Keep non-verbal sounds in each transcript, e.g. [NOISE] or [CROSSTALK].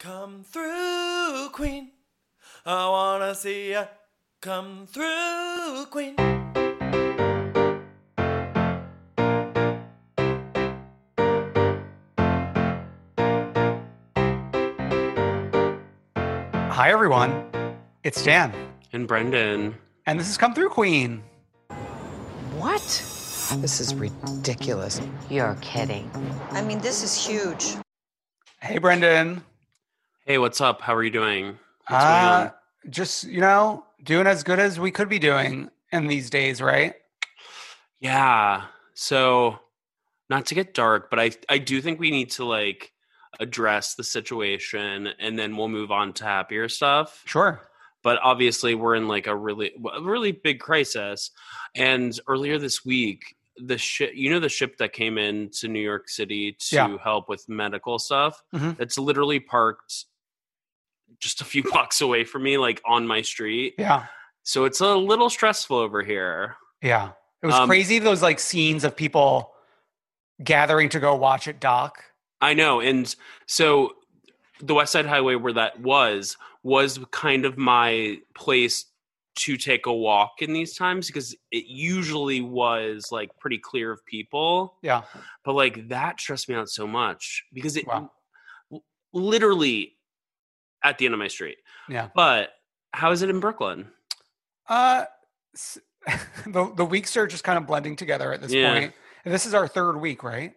Come through, Queen. I wanna see ya. Come through, Queen. Hi, everyone. It's Dan, And Brendan. and this is Come Through Queen. What? This is ridiculous. You're kidding. I mean, this is huge. Hey, Brendan. Hey, what's up? How are you doing? What's Uh, going on? just, you know, doing as good as we could be doing in these days, right? Yeah. So, not to get dark, but I I do think we need to like address the situation and then we'll move on to happier stuff. Sure. But obviously, we're in like a really a really big crisis. And earlier this week, the ship, you know, the ship that came in to New York City to Yeah. help with medical stuff, Mhm. it's literally parked just a few [LAUGHS] blocks away from me, like on my street. Yeah. So it's a little stressful over here. Yeah. It was Um, crazy, those like scenes of people gathering to go watch it dock. I know. And so the West Side Highway, where that was, was kind of my place to take a walk in these times because it usually was like pretty clear of people. Yeah. But like that stressed me out so much because it Wow. literally at the end of my street. Yeah. But how is it in Brooklyn? Uh, [LAUGHS] the, the weeks are just kind of blending together at this Yeah. point. And this is our third week, right?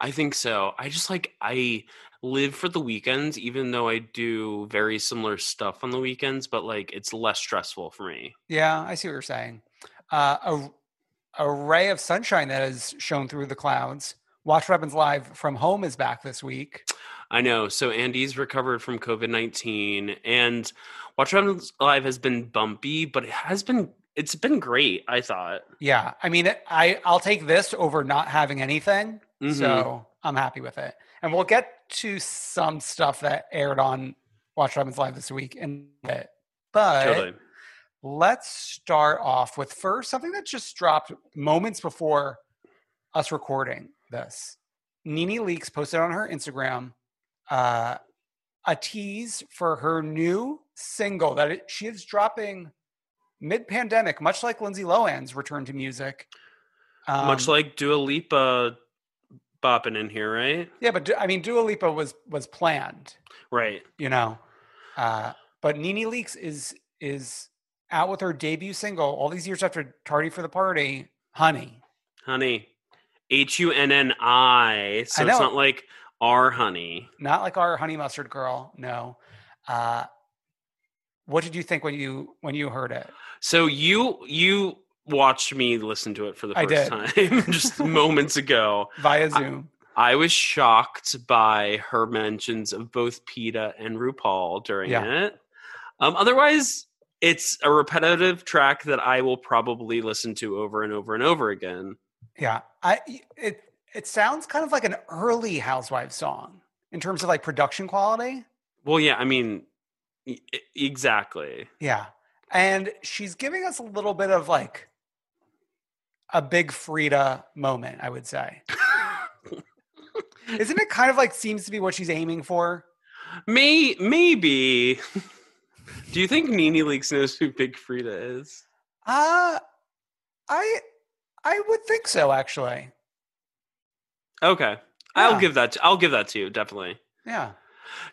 I think so. I just like I live for the weekends, even though I do very similar stuff on the weekends, but like it's less stressful for me. Yeah, I see what you're saying. Uh, a, a ray of sunshine that has shone through the clouds. Watch What Happens Live from home is back this week. I know. So Andy's recovered from COVID nineteen, and Watch Happens Live has been bumpy, but it has been it's been great. I thought. Yeah, I mean, I I'll take this over not having anything. Mhm. So I'm happy with it. And we'll get to some stuff that aired on Watch Happens Live this week in a bit. But Totally. let's start off with first something that just dropped moments before us recording this. NeNe Leakes posted on her Instagram uh, a tease for her new single that it, she is dropping mid-pandemic, much like Lindsay Lohan's return to music. Much Um, like Dua Lipa bopping in here, right? yeah, but I mean, Dua Lipa was was planned, Right. you know. Uh, but NeNe Leakes is is out with her debut single all these years after "Tardy for the Party," "Honey." Honey. H U N N I. So it's not like our honey. not like our honey mustard girl no uh what did you think when you when you heard it So you you watched me listen to it for the I first time [LAUGHS] just moments ago. via zoom I was shocked by her mentions of both PETA and RuPaul during Yeah. it. Um, otherwise, it's a repetitive track that I will probably listen to over and over and over again. yeah i it it sounds kind of like an early Housewives song in terms of like production quality. Well, yeah, I mean, e- exactly. Yeah. And she's giving us a little bit of like a big Freedia moment, I would say. [LAUGHS] Isn't it kind of like seems to be what she's aiming for? May maybe. [LAUGHS] Do you think NeNe Leakes knows who Big Freedia is? Uh I I would think so actually. Okay, I'll give that. I'll give that to you. Definitely. Yeah.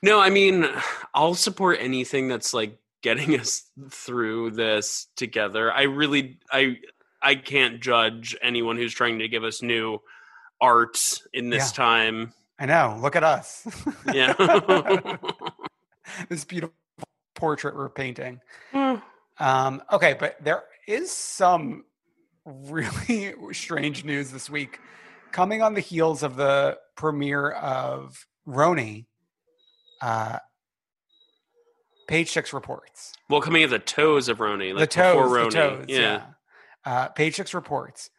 No, I mean, I'll support anything that's like getting [LAUGHS] us through this together. I really, I, I can't judge anyone who's trying to give us new art in this Yeah. time. I know. Look at us. [LAUGHS] Yeah. [LAUGHS] this beautiful portrait we're painting. Hmm. Um, okay, but there is some really strange news this week coming on the heels of the premiere of RHONY. Uh, Page Six reports. well, coming at the toes of RHONY, like the toes, before the RHONY. toes, yeah. yeah. Uh, Page Six reports.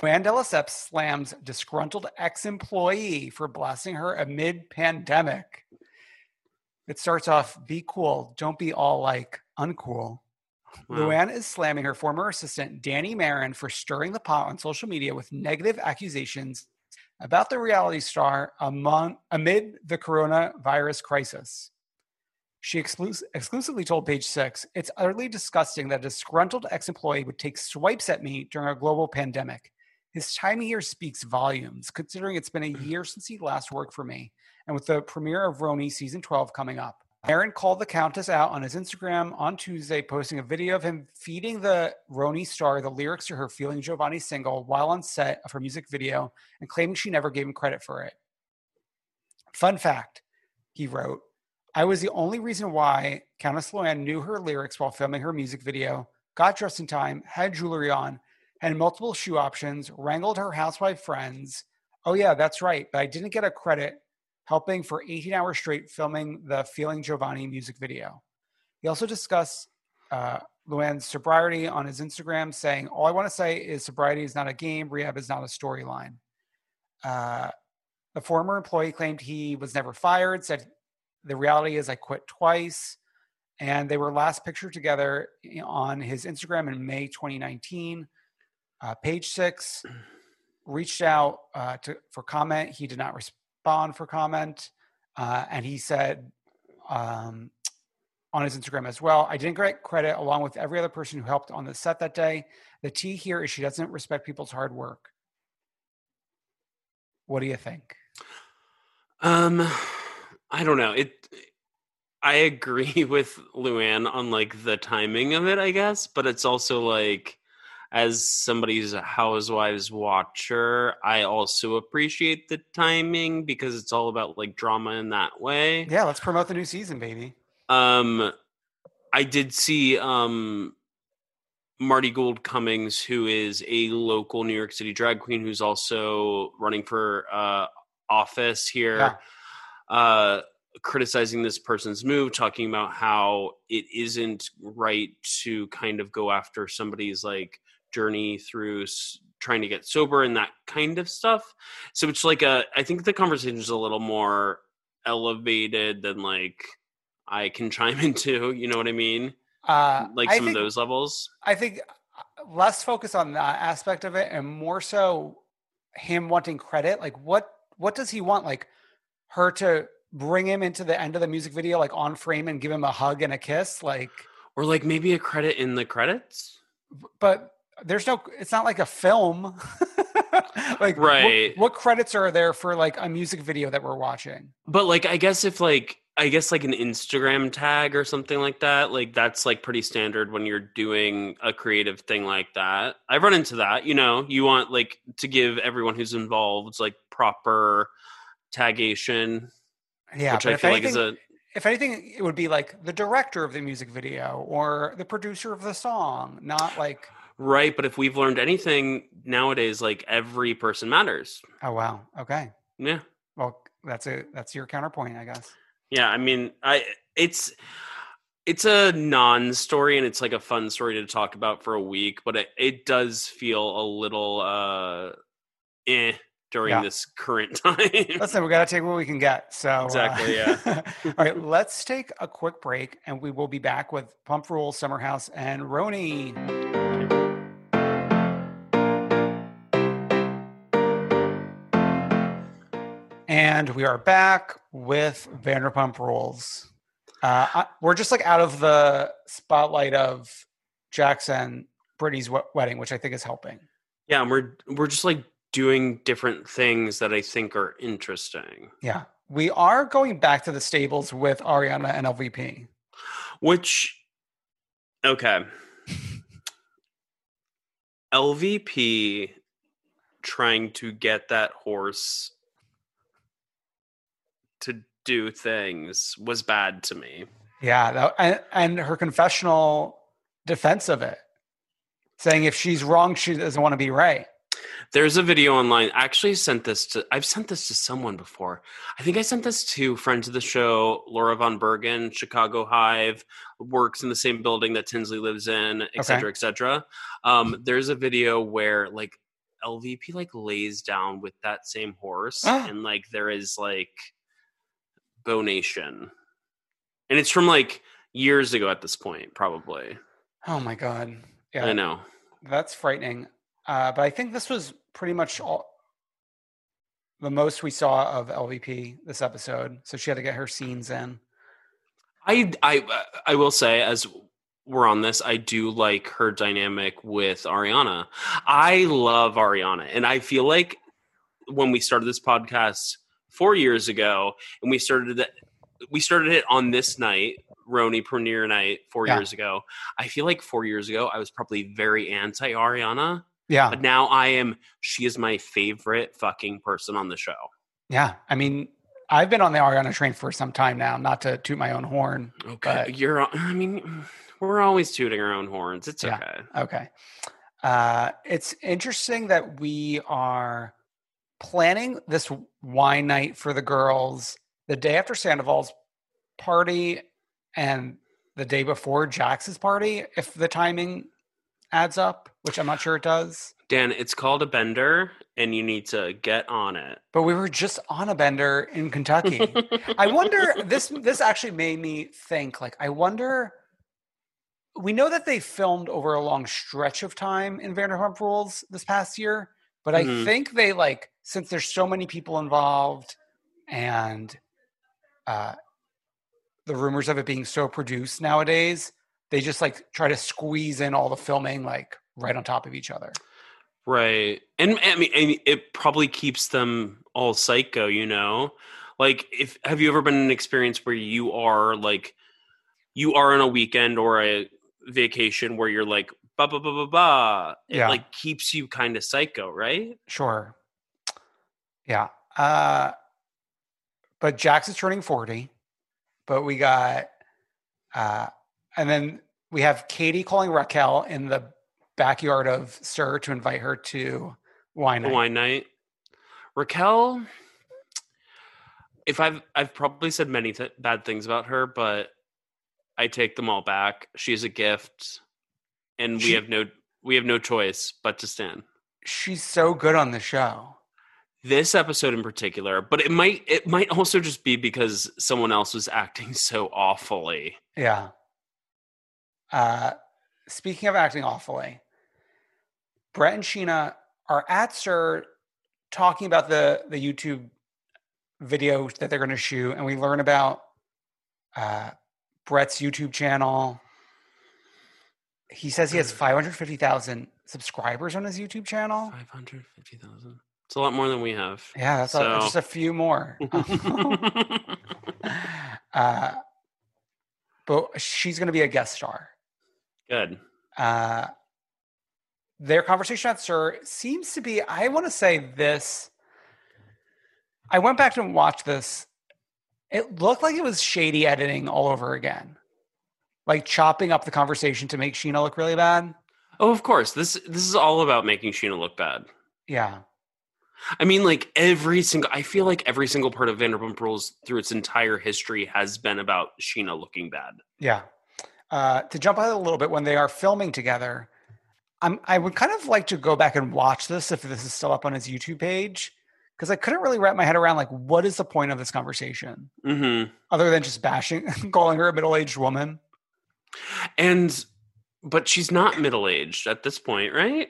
Luann de Lesseps slams disgruntled ex-employee for blasting her amid pandemic. It starts off, be cool, don't be all like uncool. Wow. Luann is slamming her former assistant, Danny Marin, for stirring the pot on social media with negative accusations about the reality star among, amid the coronavirus crisis. She exclus- exclusively told Page Six, It's utterly disgusting that a disgruntled ex employee would take swipes at me during a global pandemic. His time here speaks volumes, considering it's been a mm. year since he last worked for me, and with the premiere of RHONY season 12 coming up. Aaron called the Countess out on his Instagram on Tuesday, posting a video of him feeding the RHONY star the lyrics to her Feelin' Jovani single while on set of her music video and claiming she never gave him credit for it. Fun fact, he wrote, I was the only reason why Countess Luann knew her lyrics while filming her music video, got dressed in time, had jewelry on, had multiple shoe options, wrangled her housewife friends. Oh, yeah, that's right. But I didn't get a credit helping for 18 hours straight filming the Feelin' Jovani music video. He also discussed uh, Luann's sobriety on his Instagram, saying, All I want to say is sobriety is not a game, rehab is not a storyline. Uh, the former employee claimed he was never fired, said, The reality is I quit twice. And they were last pictured together on his Instagram in May 2019. Uh, page six reached out uh, to, for comment. He did not respond for comment. Uh, and he said um, on his Instagram as well, I didn't get credit along with every other person who helped on the set that day. The T here is she doesn't respect people's hard work. What do you think? Um, I don't know. It. I [LAUGHS] agree with Luann on like the timing of it, I guess, but it's also like, as somebody's Housewives watcher, I also appreciate the timing because it's all about like drama in that way. Yeah, let's promote the new season, baby. Um, I did see um Marti Gould Cummings, who is a local New York City drag queen who's also running for uh office here. Yeah. Uh criticizing this person's move, talking about how it isn't right to kind of go after somebody's like journey through s- trying to get sober and that kind of stuff. So it's like a I think the conversation is a little more elevated than like I can chime [LAUGHS] into, you know what I mean? Uh, Like I some think- of those levels. I think uh, less focus on that aspect of it and more so him wanting credit. Like what what does he want? Like her to bring him into the end of the music video, like on frame and give him a hug and a kiss? Like Or like maybe a credit in the credits? but there's no it's not like a film. [LAUGHS] like Right. what credits are there for like a music video that we're watching? But like I guess if like I guess like an Instagram tag or something like that, like that's like pretty standard when you're doing a creative thing like that. I've run into that, you know, you want like to give everyone who's involved like proper tagation, Yeah, which I feel like is anything- a if anything, it would be like the director of the music video or the producer of the song, not like, right, but if we've learned anything nowadays, like every person matters. oh wow, okay. Yeah. Well, that's a that's your counterpoint, I guess. Yeah, I mean, I it's it's a non-story and it's like a fun story to talk about for a week, but it, it does feel a little uh eh during Yeah. this current [LAUGHS] time. Listen, we got to take what we can get. So uh, Exactly, [LAUGHS] yeah. all right, let's take a quick break, and we will be back with Pump Rule, Summer House, and RHONY. And we are back with Vanderpump Rules. Uh, I- we're just like out of the spotlight of Jackson Brittany's we- wedding, which I think is helping. yeah, and we're we're just like doing different things that I think are interesting. Yeah. We are going back to the stables with Ariana and LVP. Which, okay. [LAUGHS] LVP trying to get that horse to do things was bad to me. Yeah. That, and, and her confessional defense of it, saying if she's wrong, she doesn't want to be right. There's a video online. I actually sent this to I've sent this to someone before. I think I sent this to friends of the show, Laura Von Bergen, Chicago Hive, works in the same building that Tinsley lives in, et cetera, Okay. et cetera. Um, there's a video where like LVP like lays down with that same horse Ah. and like there is like bonation. And it's from like years ago at this point, probably. Oh my God. Yeah. I know. That's frightening. Uh, but I think this was pretty much all the most we saw of LVP this episode. So she had to get her scenes in. I I I will say as we're on this, I do like her dynamic with Ariana. I love Ariana, and I feel like when we started this podcast four years ago, and we started it, we started it on this night, RHONY premiere night, four Yeah. years ago. I feel like four years ago, I was probably very anti Ariana, Yeah. but now I am. She is my favorite fucking person on the show. Yeah. I mean, I've been on the Ariana train for some time now, not to toot my own horn. Okay, But- you're. I mean, we're always tooting our own horns. It's Yeah. okay. Okay. Uh, it's interesting that we are planning this wine night for the girls the day after Sandoval's party and the day before Jax's party, if the timing adds up, which I'm not sure it does. Dan, it's called a bender, and you need to get on it. But we were just on a bender in Kentucky. I wonder [LAUGHS] this this actually made me think like I wonder we know that they filmed over a long stretch of time in Vanderpump Rules this past year, but I Mhm. think they like since there's so many people involved and uh the rumors of it being so produced nowadays, they just like try to squeeze in all the filming like right on top of each other. Right. And I mean, it probably keeps them all psycho, you know? Like if have you ever been in an experience where you are like you are on a weekend or a vacation where you're like ba ba ba ba ba. It Yeah. like keeps you kind of psycho, right? Sure. Yeah. Uh but Jax is turning 40. But we got uh and then we have Katie calling Raquel in the backyard of Sir to invite her to wine night. wine night. Raquel if I've I've probably said many th- bad things about her, but I take them all back. She's a gift and we She- have no we have no choice but to stand. She's so good on the show. This episode in particular but it might it might also just be because someone else was acting so awfully Yeah. Uh speaking of acting awfully, Brett and Sheena are at Sir talking about the the YouTube video that they're going to shoot, and we learn about uh, Brett's YouTube channel. He says he has [CLEARS THROAT] five hundred fifty thousand subscribers on his YouTube channel. 550000 it's a lot more than we have Yeah, that's a, just a few more. [LAUGHS] [LAUGHS] uh, but she's going to be a guest star. good uh, their conversation at Sir seems to be, I want to say this. I went back and watched this. It looked like it was shady editing all over again. Like chopping up the conversation to make Sheena look really bad. oh of course this this is all about making sheena look bad Yeah. I mean like every single i feel like every single part of vanderpump rules through its entire history has been about sheena looking bad Yeah. Uh, to jump ahead a little bit, when they are filming together, I'm, I would kind of like to go back and watch this if this is still up on his YouTube page, because I couldn't really wrap my head around like what is the point of this conversation Mm-hmm. other than just bashing, [LAUGHS] calling her a middle aged woman. And but she's not middle aged at this point, right?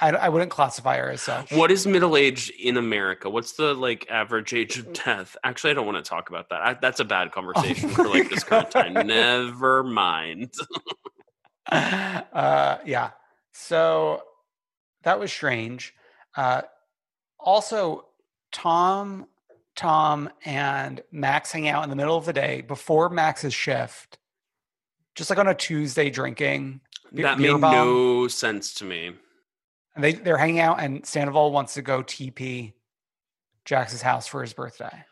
I, I wouldn't classify her as such. What is middle age in America? What's the like average age of death? Actually, I don't want to talk about that. I, that's a bad conversation for like this current [LAUGHS] time. Never mind. [LAUGHS] uh, yeah. So that was strange. Uh, also, Tom, Tom, and Max hang out in the middle of the day before Max's shift, just like on a Tuesday drinking. that made bomb. no sense to me. And they they're hanging out, and Sandoval wants to go TP Jax's house for his birthday.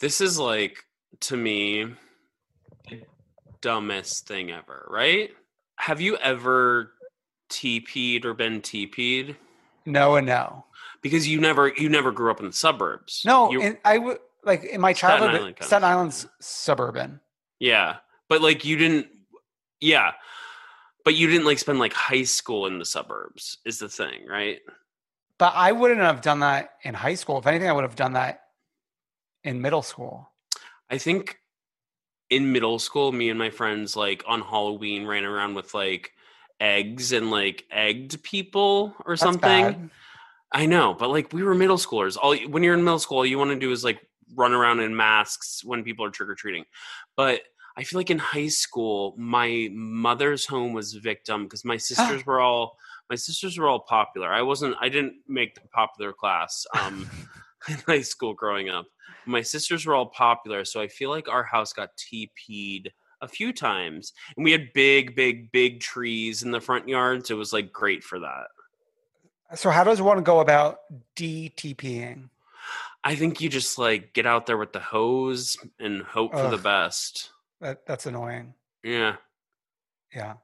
This is like to me the dumbest thing ever, right? Have you ever TP'd or been TP'd? No and no. Because you never you never grew up in the suburbs. No, You- I would like in my Staten childhood. Island Staten. Island's suburban. Yeah. But like you didn't yeah. But you didn't like spend like high school in the suburbs is the thing, right? But I wouldn't have done that in high school. If anything, I would have done that in middle school. I think in middle school, me and my friends like on Halloween ran around with like eggs and like egged people or That's something. bad. I know, but like we were middle schoolers. All when you're in middle school, all you want to do is like run around in masks when people are trick or treating. But I feel like in high school, my mother's home was victim because my sisters were all my sisters were all popular. I wasn't. I didn't make the popular class um, [LAUGHS] [LAUGHS] in high school growing up. My sisters were all popular, so I feel like our house got TP'd a few times, and we had big, big, big trees in the front yards. So it was like great for that. So, how does one go about DTPing? I think you just like get out there with the hose and hope for the best. That that's annoying. Yeah. Yeah.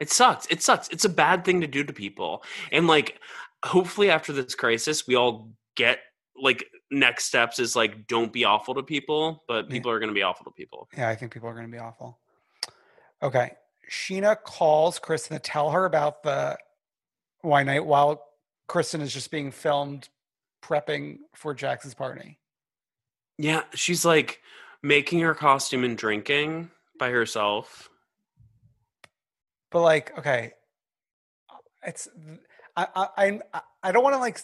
It sucks. It sucks. It's a bad thing to do to people. And like hopefully after this crisis we all get like next steps is like don't be awful to people, but Yeah. people are going to be awful to people. Yeah, I think people are going to be awful. Okay. Sheena calls Kristen to tell her about the wine night while Kristen is just being filmed prepping for Jax's party. Yeah, she's like making her costume and drinking by herself. But like, okay, it's I I I, I don't want to like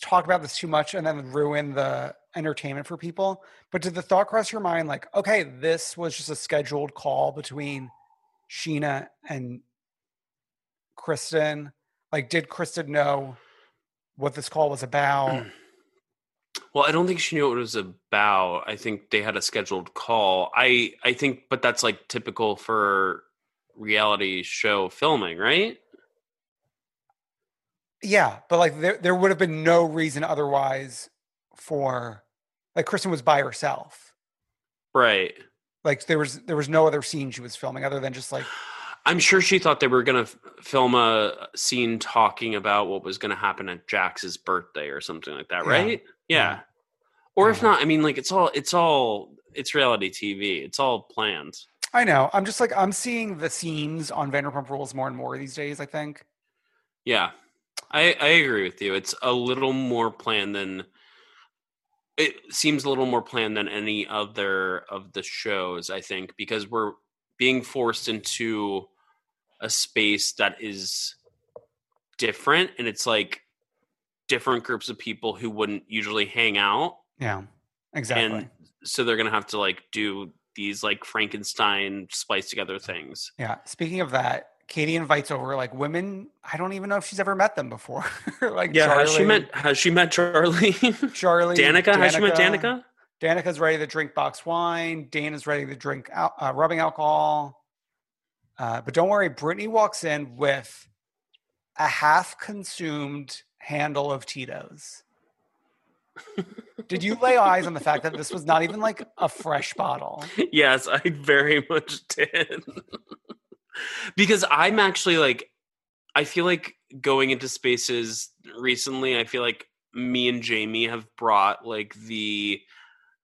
talk about this too much and then ruin the entertainment for people. But did the thought cross your mind like, okay, this was just a scheduled call between Sheena and Kristen? Like, did Kristen know what this call was about? [CLEARS THROAT] Well, I don't think she knew what it was about. I think they had a scheduled call. I I think but that's like typical for reality show filming, right? Yeah, but like there there would have been no reason otherwise for like Kristen was by herself. Right. Like there was there was no other scene she was filming other than just like I'm sure she thought they were going to film a scene talking about what was going to happen at Jax's birthday or something like that, right? Yeah. Yeah. Or if not, I mean, like it's all it's all it's reality TV. It's all planned. I know. I'm just like I'm seeing the scenes on Vanderpump Rules more and more these days. I think. Yeah, I I agree with you. It's a little more planned than it seems a little more planned than any other of the shows. I think because we're being forced into a space that is different, and it's like different groups of people who wouldn't usually hang out, Yeah. Exactly. and so they're gonna have to like do these like Frankenstein splice together things. yeah. Speaking of that, Katie invites over like women. I don't even know if she's ever met them before. [LAUGHS] like yeah, has she met has she met Charlie? [LAUGHS] Charlie? Danica? Has she met Danica? Danica's ready to drink box wine. Dana's ready to drink al- uh, rubbing alcohol. Uh, but don't worry, Brittany walks in with a half consumed handle of Tito's. Did you lay eyes on the fact that this was not even like a fresh bottle? Yes, I very much did. because I'm actually like, I feel like going into spaces recently, I feel like me and Jamie have brought like the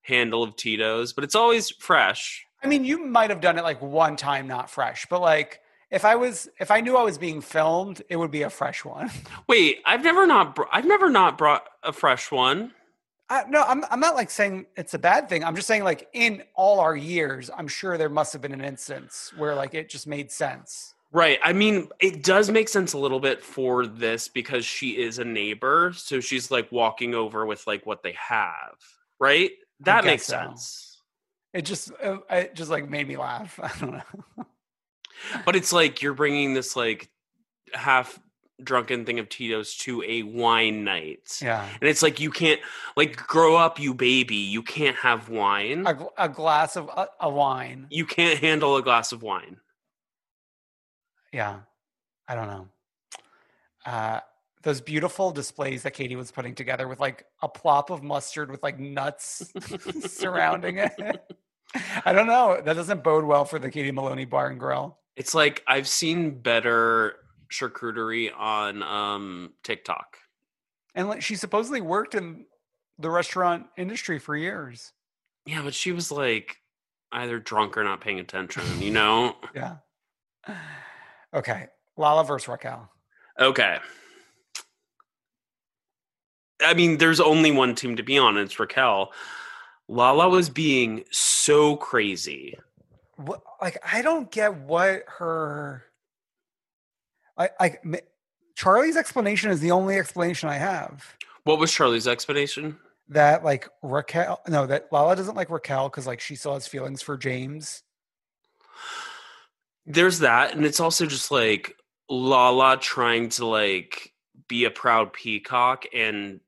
handle of Tito's, but it's always fresh. I mean, you might have done it like one time, not fresh, but like if I was if I knew I was being filmed, it would be a fresh one. [LAUGHS] Wait, I've never not br- I've never not brought a fresh one. I, no, I'm I'm not like saying it's a bad thing. I'm just saying like in all our years, I'm sure there must have been an instance where like it just made sense. Right. I mean, it does make sense a little bit for this because she is a neighbor, so she's like walking over with like what they have. Right? That makes so. sense. It just uh, it just like made me laugh. [LAUGHS] I don't know. But it's like you're bringing this like half drunken thing of Tito's to a wine night. Yeah. And it's like you can't like grow up, you baby. You can't have wine. A, a glass of uh, a wine. you can't handle a glass of wine. Yeah. I don't know. Uh, those beautiful displays that Katie was putting together with like a plop of mustard with like nuts [LAUGHS] surrounding it. I don't know. That doesn't bode well for the Katie Maloney Bar and Grill. It's like I've seen better charcuterie on um TikTok. And like, she supposedly worked in the restaurant industry for years. Yeah, but she was like either drunk or not paying attention, you know? [LAUGHS] Yeah. Okay. Lala versus Raquel. okay. I mean, there's only one team to be on, and it's Raquel. Lala was being so crazy. What, like, I don't get what her. I, I, Charlie's explanation is the only explanation I have. What was Charlie's explanation? That like Raquel, no, that Lala doesn't like Raquel because like she still has feelings for James. There's that, and it's also just like Lala trying to like be a proud peacock and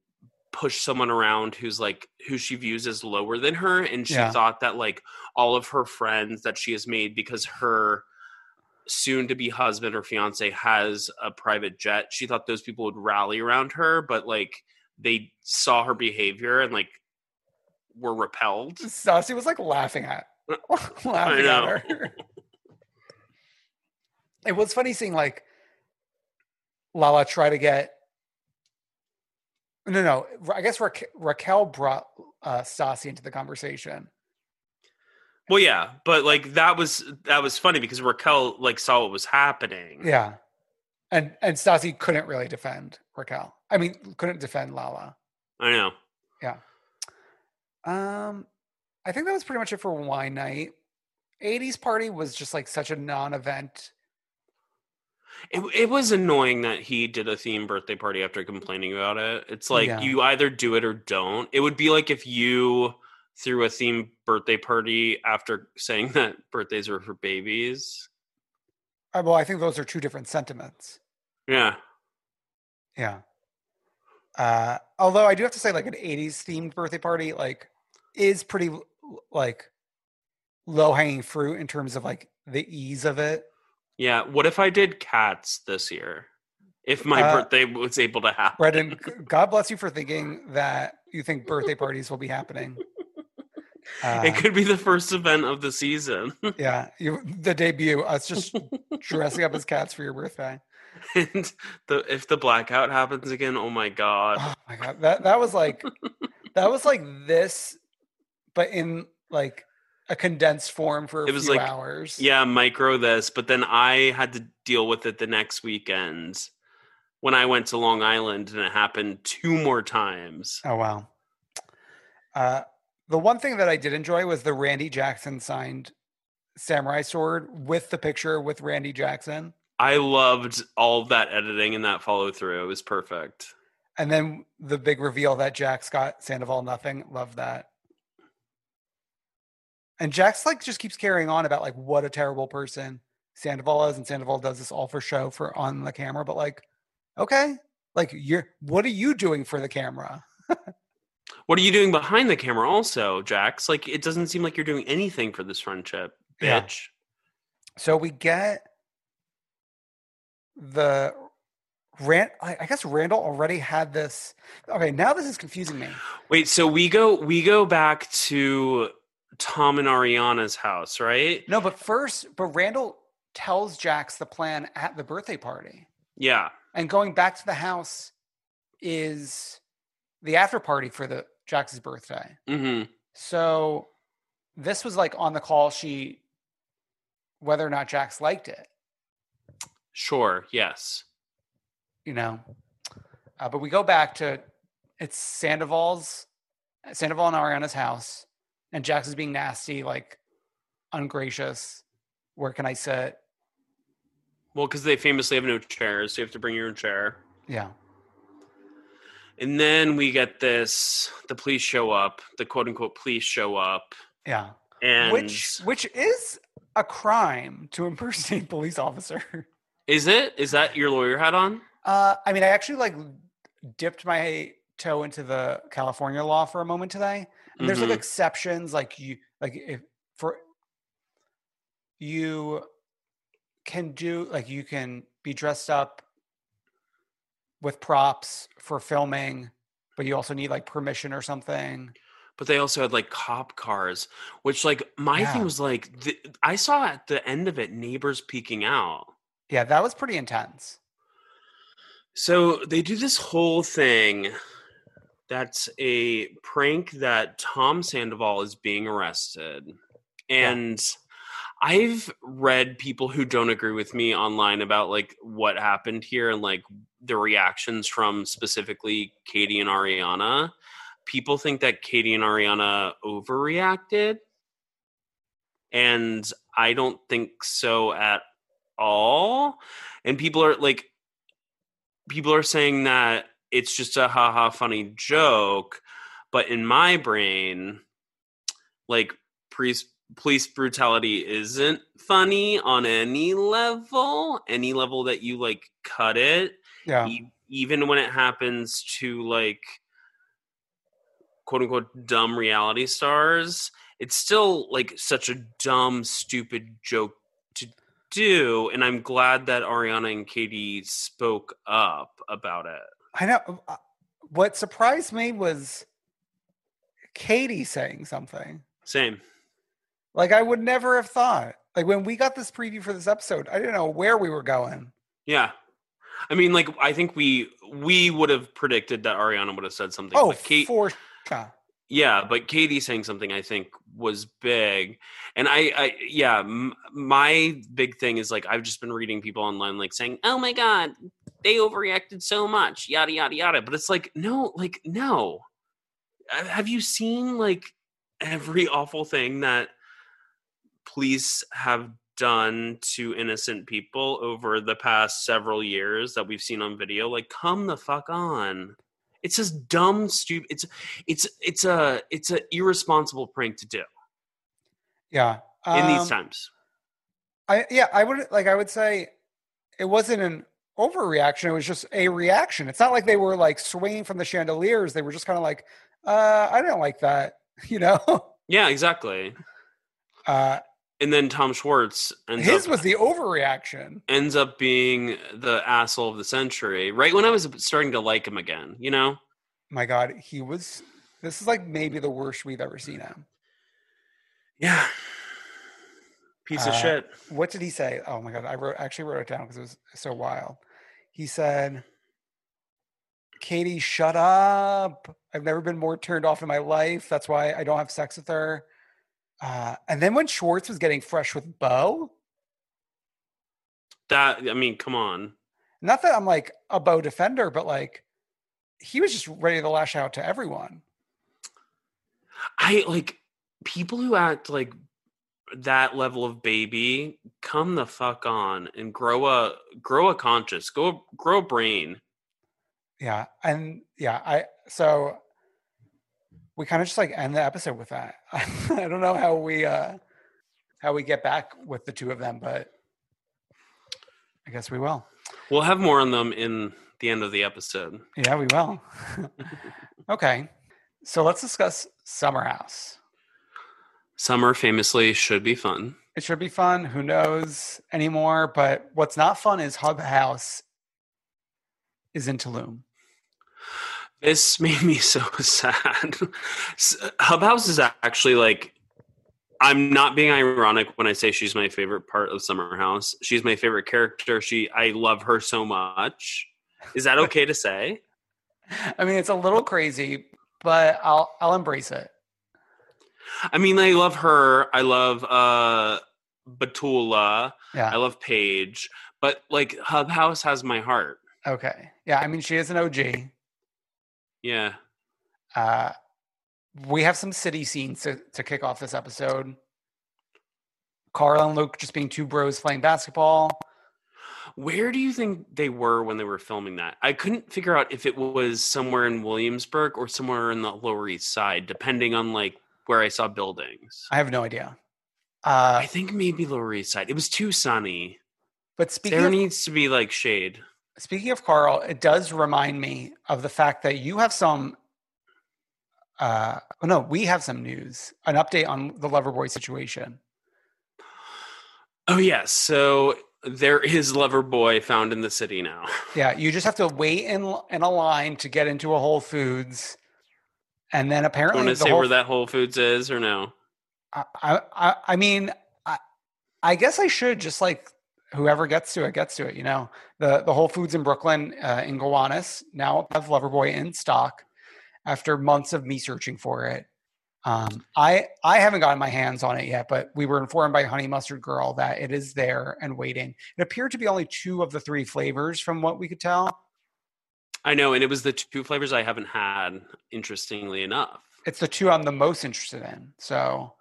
push someone around who's like who she views as lower than her and she Yeah. thought that like all of her friends that she has made because her soon to be husband or fiance has a private jet she thought those people would rally around her but like they saw her behavior and like were repelled Stassi was like laughing at, uh, [LAUGHS] laughing know. at her. [LAUGHS] it was funny seeing like Lala try to get. No, no. I guess Raque- Raquel brought uh, Stassi into the conversation. well yeah but like that was that was funny because raquel like saw what was happening Yeah, and and Stassi couldn't really defend Raquel. I mean, couldn't defend Lala. i know Yeah. Um, I think that was pretty much it for wine night. 80s party was just like such a non-event. It, it was annoying that he did a theme birthday party after complaining about it. It's like Yeah. you either do it or don't. It would be like if you threw a theme birthday party after saying [LAUGHS] that birthdays are for babies. Uh, well, I think those are two different sentiments. Yeah. Yeah. Uh, although I do have to say, like an '80s themed birthday party, like, is pretty like low hanging fruit in terms of like the ease of it. Yeah. What if I did cats this year? If my Uh, birthday was able to happen. Brendan, [LAUGHS] God bless you for thinking that you think birthday parties will be happening. [LAUGHS] Uh, it could be the first event of the season. [LAUGHS] yeah, you, the debut, us just dressing up as cats for your birthday. and the if the blackout happens again, oh my god. Oh my god, that that was like that was like this, but in like a condensed form for a It was few like- hours. yeah, micro this, but then I had to deal with it the next weekend when I went to Long Island and it happened two more times. Oh wow. Uh, the one thing that I did enjoy was the Randy Jackson signed samurai sword with the picture with Randy Jackson, I loved all that editing and that follow through. It was perfect. and then the big reveal that Jax got Sandoval nothing. Love that. And Jax like just keeps carrying on about like what a terrible person Sandoval is, and Sandoval does this all for show for on the camera. But like, okay, like you're what are you doing for the camera? [LAUGHS] What are you doing behind the camera also, Jax? Like it doesn't seem like you're doing anything for this friendship, Yeah. bitch. So we get the Rand. I I guess Randall already had this. Okay, now this is confusing me. Wait, so we go we go back to Tom and Ariana's house, right? No, but first, but Randall tells Jax the plan at the birthday party, Yeah. and going back to the house is the after party for the Jax's birthday. Mm-hmm. So this was like on the call. She whether or not Jax liked it. Sure. Yes. you know. Uh, but we go back to it's Sandoval's Sandoval and Ariana's house, and Jax is being nasty, like ungracious. Where can I sit? Well, because they famously have no chairs, so you have to bring your own chair. Yeah. And then we get this: the police show up. The quote unquote police show up, Yeah. and which which is a crime to impersonate a [LAUGHS] police officer. is it? Is that your lawyer hat on? Uh, I mean, I actually like dipped my toe into the California law for a moment today. And there's Mhm. like exceptions, like you, like if for you can do, like you can be dressed up with props for filming, but you also need like permission or something. But they also had like cop cars, which like my Yeah. thing was like the, I saw at the end of it neighbors peeking out. Yeah, that was pretty intense. So they do this whole thing that's a prank that Tom Sandoval is being arrested. And I've read people who don't agree with me online about like what happened here and like the reactions from specifically Katie and Ariana. People think that Katie and Ariana overreacted. And I don't think so at all. And people are like, people are saying that it's just a haha funny joke but in my brain like police police brutality isn't funny on any level any level that you like cut it Yeah. E- even when it happens to like quote unquote dumb reality stars it's still like such a dumb stupid joke to do and i'm glad that ariana and katie spoke up about it I know. uh, What surprised me was Katie saying something. same Like I would never have thought. Like when we got this preview for this episode, I didn't know where we were going. yeah i mean like i think we we would have predicted that ariana would have said something Oh, kate for sure. Yeah, but Katie saying something I think was big, and I, I yeah, m- my big thing is like I've just been reading people online like saying, "Oh my god, they overreacted so much," yada yada yada. But it's like no, like no. Have you seen like every [LAUGHS] awful thing that police have done to innocent people over the past several years that we've seen on video? Like, come the fuck on. It's just dumb, stupid. It's it's it's a it's a irresponsible prank to do Yeah. in these Um, times. I yeah, I would like I would say it wasn't an overreaction, it was just a reaction. It's not like they were like swinging from the chandeliers. They were just kind of like, uh, I don't like that, [LAUGHS] you know? Yeah, exactly. Uh And then Tom Schwartz ends his up was the overreaction. ends up being the asshole of the century. Right when I was starting to like him again, you know. My God, he was this is like maybe the worst we've ever seen him. Yeah. Piece of Uh, shit. What did he say? Oh my god, I wrote actually wrote it down because it was so wild. He said, "Katie, shut up! I've never been more turned off in my life. That's why I don't have sex with her." Uh, and then when Schwartz was getting fresh with Beau, That I mean, come on. not that I'm like a Beau defender, but like he was just ready to lash out to everyone. I like people who act like that level of baby. Come the fuck on and grow a grow a conscious, go grow a brain. Yeah, and yeah, I so we kind of just like end the episode with that. [LAUGHS] I don't know how we uh how we get back with the two of them, but I guess we will. We'll have more on them in the end of the episode. Yeah, we will. [LAUGHS] okay. So let's discuss Summer House. Summer famously should be fun. It should be fun. Who knows anymore? But what's not fun is Hub House is in Tulum. This [LAUGHS] made me so [LAUGHS] sad. S- Hub House is actually like, I'm not being ironic when I say she's my favorite part of Summer House. She's my favorite character. She, I love her so much. Is that okay to say? [LAUGHS] I mean, it's a little crazy, but I'll I'll embrace it. I mean, I love her. I love uh Batula. Yeah. I love Paige, but like Hub House has my heart. Okay. Yeah. I mean, she is an OG. Yeah. Uh, we have some city scenes to, to kick off this episode. Carl and Luke just being two bros playing basketball. Where do you think they were when they were filming that? I couldn't figure out if it was somewhere in Williamsburg or somewhere in the Lower East Side, depending on like where I saw buildings. I have no idea. Uh, I think maybe Lower East Side. It was too sunny. but speaking There of, needs to be like shade. Speaking of Carl, it does remind me of the fact that you have some. Uh, oh no, we have some news, an update on the Loverboy situation. Oh yes, so there is Loverboy found in the city now. [LAUGHS] Yeah, you just have to wait in in a line to get into a Whole Foods, and then apparently Want to say Whole where that Whole Foods is or no? I, I, I- I mean, I, I guess I should just like whoever gets to it gets to it. You know, the the Whole Foods in Brooklyn uh, in Gowanus now have Loverboy in stock after months of me searching for it. Um, I I haven't gotten my hands on it yet, but we were informed by Honey Mustard Girl that it is there and waiting. It appeared to be only two of the three flavors, from what we could tell. I know, and it was the two flavors I haven't had. Interestingly enough, It's the two I'm the most interested in. So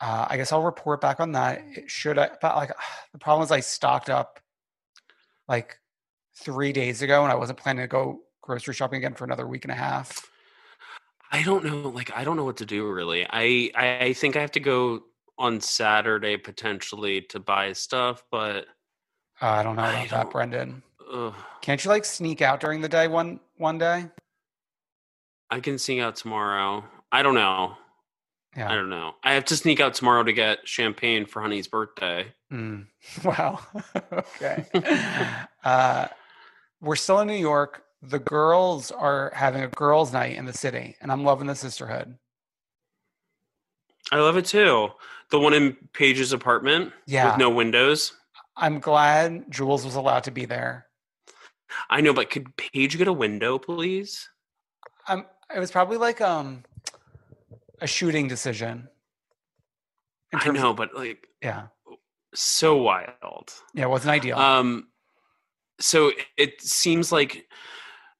uh, I guess I'll report back on that. It should I? But like [SIGHS] the problem is I stocked up like three days ago, and I wasn't planning to go grocery shopping again for another week and a half. I don't know. Like, I don't know what to do really. I I, think I have to go on Saturday potentially to buy stuff, but Uh, I don't know about that, don't- Brendan. ugh, Can't you like sneak out during the day one one day? I can sneak out tomorrow. I don't know. Yeah. I don't know. I have to sneak out tomorrow to get champagne for Honey's birthday. Mm. [LAUGHS] Wow. [LAUGHS] okay. [LAUGHS] uh, we're still in New York. The girls are having a girls' night in the city, and I'm loving the sisterhood. I love it too. The one in Paige's apartment Yeah. with no windows. I'm glad Jules was allowed to be there. I know, but could Paige get a window, please? Um, it was probably like um a shooting decision. I terms of- know, but like yeah, so wild. yeah, wasn't ideal. Um, so it seems like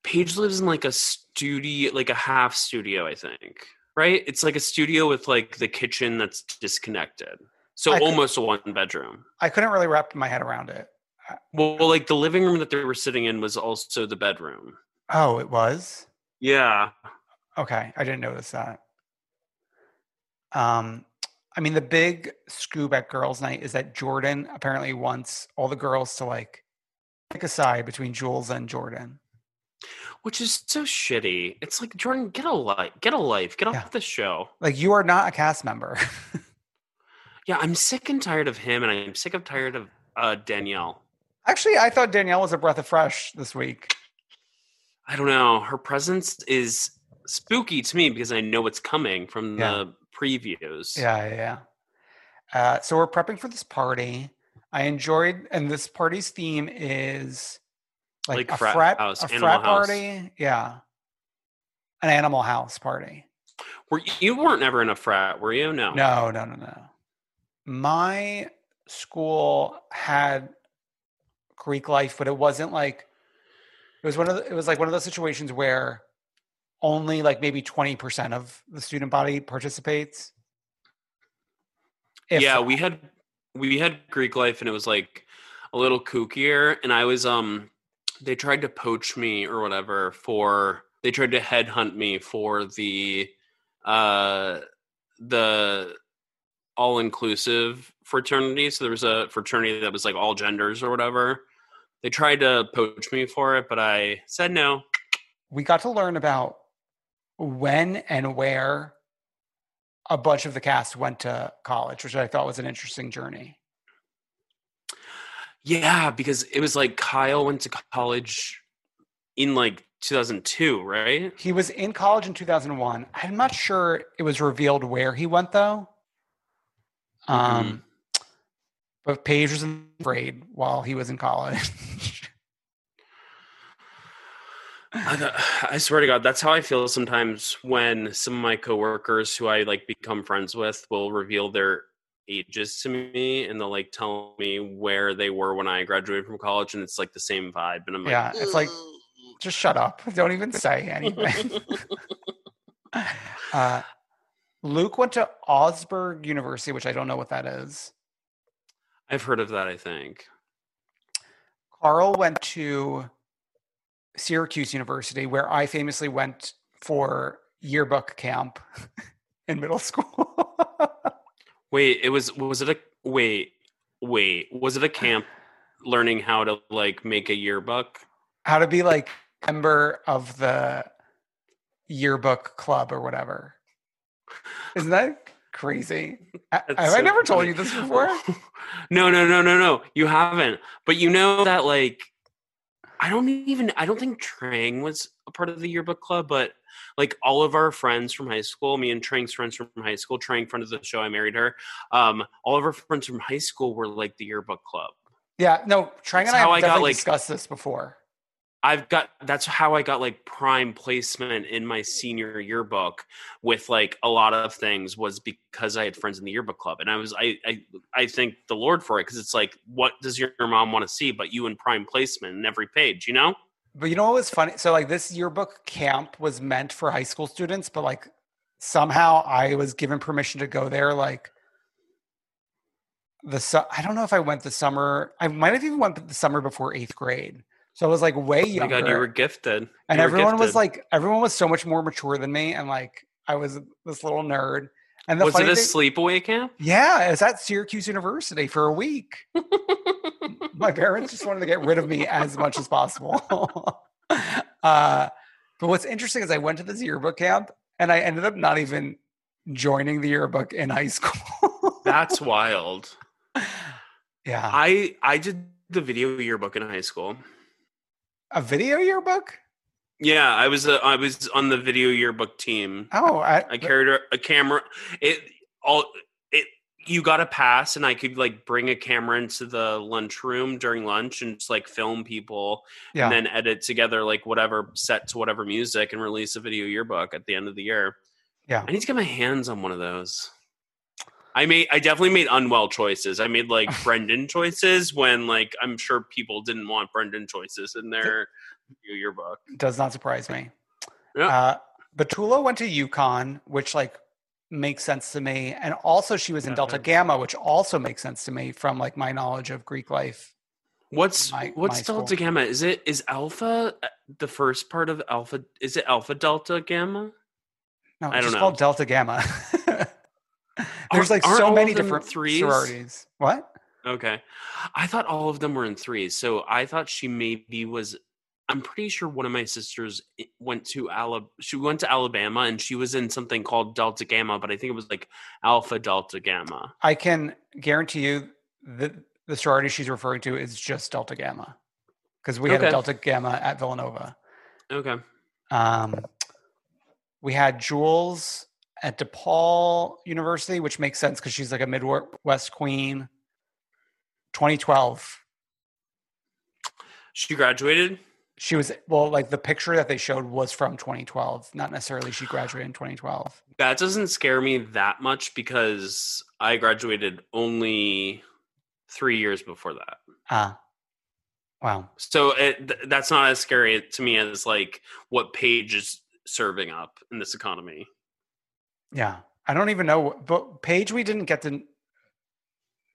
Paige lives in like a studio, like a half studio, I think. Right? It's like a studio with like the kitchen that's disconnected. So I could- almost a one bedroom. I couldn't really wrap my head around it. Well, like the living room that they were sitting in was also the bedroom. Oh, it was Yeah. okay. I didn't notice that. Um, I mean, the big scoop at girls' night is that Jordan apparently wants all the girls to like pick a side between Jules and Jordan. Which is so shitty. It's like Jordan, get a life, get a life, get off the show. Like, you are not a cast member. [LAUGHS] Yeah, I'm sick and tired of him, and I'm sick and tired of uh, Danielle. Actually, I thought Danielle was a breath of fresh this week. I don't know. Her presence is spooky to me because I know what's coming from Yeah. the previews. Yeah, yeah, yeah. Uh, so we're prepping for this party. I enjoyed, and this party's theme is like, Like a frat frat, house, a animal frat house. party. Yeah, an animal house party. Were you weren't ever in a frat, were you? No. No, no, no, no. My school had Greek life, but it wasn't like it was one of the, it was like one of those situations where only like maybe twenty percent of the student body participates. If yeah, we had we had Greek life, and it was like a little kookier. And I was um, they tried to poach me or whatever for they tried to headhunt me for the uh the all inclusive fraternity. So there was a fraternity that was like all genders or whatever. They tried to poach me for it, but I said no. we got to learn about when and where a bunch of the cast went to college, which I thought was an interesting journey. Yeah, because it was like Kyle went to college in like 2002, right? He was in college in 2001. I'm not sure it was revealed where he went though. Um, but Paige was in grade while he was in college. [LAUGHS] I, [SIGHS] I swear to God, that's how I feel sometimes when some of my coworkers who I like become friends with will reveal their ages to me and they'll like tell me where they were when I graduated from college and it's like the same vibe and I'm like yeah, it's like just shut up. [LAUGHS] Don't even say anything. [LAUGHS] [LAUGHS] uh, Luke went to Augsburg University, which I don't know what that is. I've heard of that, I think. Carl went to Syracuse University, where I famously went for yearbook camp [LAUGHS] in middle school. [LAUGHS] Wait, it was was it a wait, wait, was it a camp learning how to like make a yearbook? How to be like member of the yearbook club or whatever. Isn't that crazy? Have I so never told you this before? [LAUGHS] no, no, no, no, no. You haven't. But you know that like I don't even I don't think Trang was a part of the yearbook club, but like all of our friends from high school, me and Trang's friends from high school, Trang friend of the show, I married her. Um, all of our friends from high school were like the yearbook club. Yeah, no, Trang and That's I have I got, like- discussed this before. I've got that's how I got like prime placement in my senior yearbook with like a lot of things was because I had friends in the yearbook club and I was I I, I thank the Lord for it because it's like what does your mom want to see but you in prime placement in every page you know But you know what was funny? So like this yearbook camp was meant for high school students, but like somehow I was given permission to go there like the su- I don't know if I went the summer. I might have even went the summer before eighth grade. So I was like way younger. oh my god you were gifted and You were everyone was like everyone was so much more mature than me and like I was this little nerd. And the was it a thing- sleepaway camp Yeah, it's at Syracuse University for a week. [LAUGHS] My parents just wanted to get rid of me as much as possible. [LAUGHS] uh, but what's interesting is I went to this yearbook camp and I ended up not even joining the yearbook in high [LAUGHS] school. that's wild yeah. I I did the video yearbook in high school A video yearbook? yeah I was a, I was on the video yearbook team Oh, I, I carried a, a camera. It all it you got a pass, and I could like bring a camera into the lunchroom during lunch and just like film people, yeah. and then edit together like whatever set to whatever music and release a video yearbook at the end of the year. Yeah. I need to get my hands on one of those. I made I definitely made unwell choices. I made like Brendan [LAUGHS] choices when like I'm sure people didn't want Brendan choices in their yearbook. does not surprise me. Yeah. Uh, Batula went to UConn, which like makes sense to me, and also she was in Delta Mhm. Gamma, which also makes sense to me from like my knowledge of Greek life. What's my- what's my delta school. gamma? Is it is alpha uh, the first part of alpha? Is it alpha delta gamma? No, I it's don't just know. called Delta Gamma. [LAUGHS] There's like so many different threes? sororities. What? Okay, I thought all of them were in threes. So I thought she maybe was. I'm pretty sure one of my sisters went to Alabama. She went to Alabama and she was in something called Delta Gamma, but I think it was like Alpha Delta Gamma. I can guarantee you that the sorority she's referring to is just Delta Gamma because we had a Delta Gamma at Villanova. Okay. Um, we had Jules at DePaul University, which makes sense because she's like a Midwest queen. 2012. She graduated. She was well, like the picture that they showed was from 2012, not necessarily she graduated in 2012. That doesn't scare me that much because I graduated only three years before that. Ah, wow. So it, th- that's not as scary to me as like what Paige is serving up in this economy. Yeah, I don't even know. But Paige, we didn't get to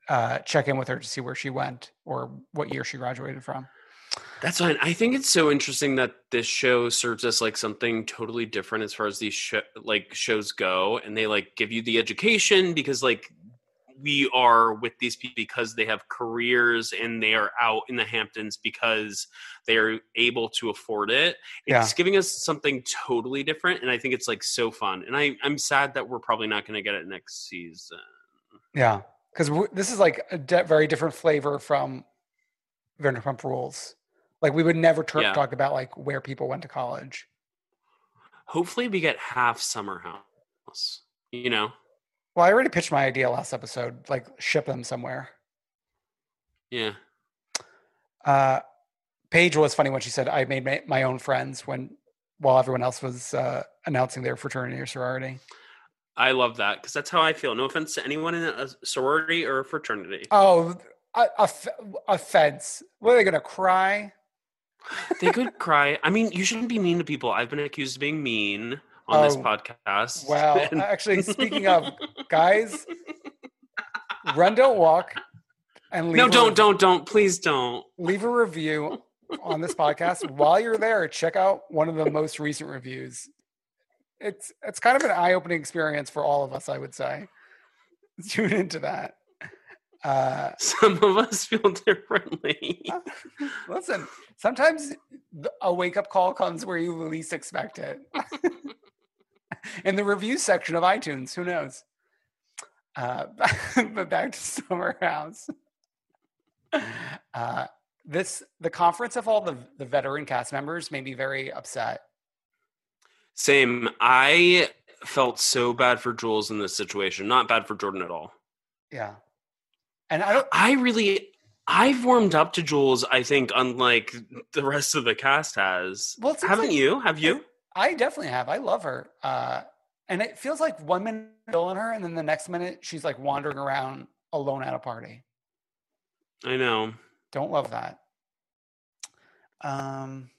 uh, check in with her to see where she went or what year she graduated from. That's fine. I think it's so interesting that this show serves us like something totally different as far as these sh- like shows go, and they like give you the education because like we are with these people because they have careers and they are out in the Hamptons because they are able to afford it. Yeah. It's giving us something totally different, and I think it's like so fun. And I I'm sad that we're probably not going to get it next season. Yeah, because w- this is like a de- very different flavor from Vanderpump Rules. Like we would never tur- Yeah. talk about like where people went to college. Hopefully, we get half Summer House. You know. Well, I already pitched my idea last episode. Like ship them somewhere. Yeah. Uh, Paige was funny when she said, "I made my, my own friends when while everyone else was uh, announcing their fraternity or sorority." I love that because that's how I feel. No offense to anyone in a sorority or a fraternity. Oh, a, a f- offense. What are they gonna cry? they could [LAUGHS] cry. I mean, you shouldn't be mean to people. I've been accused of being mean on this Oh, podcast. Well, [LAUGHS] And- actually, speaking of [LAUGHS] guys, run, don't walk, and leave no, don't, don't, don't. Please don't. leave a review on this podcast. While you're there, check out one of the most recent reviews. It's it's kind of an eye opening experience for all of us, I would say. Tune into that. Uh, Some of us feel differently. [LAUGHS] listen, sometimes a wake up call comes where you least expect it. [LAUGHS] In the review section of iTunes, who knows? Uh, [LAUGHS] but back to Summer House. [LAUGHS] Uh, this the conference of all the the veteran cast members made me very upset. Same. I felt so bad for Jules in this situation. Not bad for Jordan at all. Yeah, and I don't. I really, I've warmed up to Jules. I think, unlike the rest of the cast has. Well, haven't like- you? Have you? I definitely have. I love her. Uh, and it feels like one minute killing her, and then the next minute she's like wandering around alone at a party. I know. Don't love that. Um,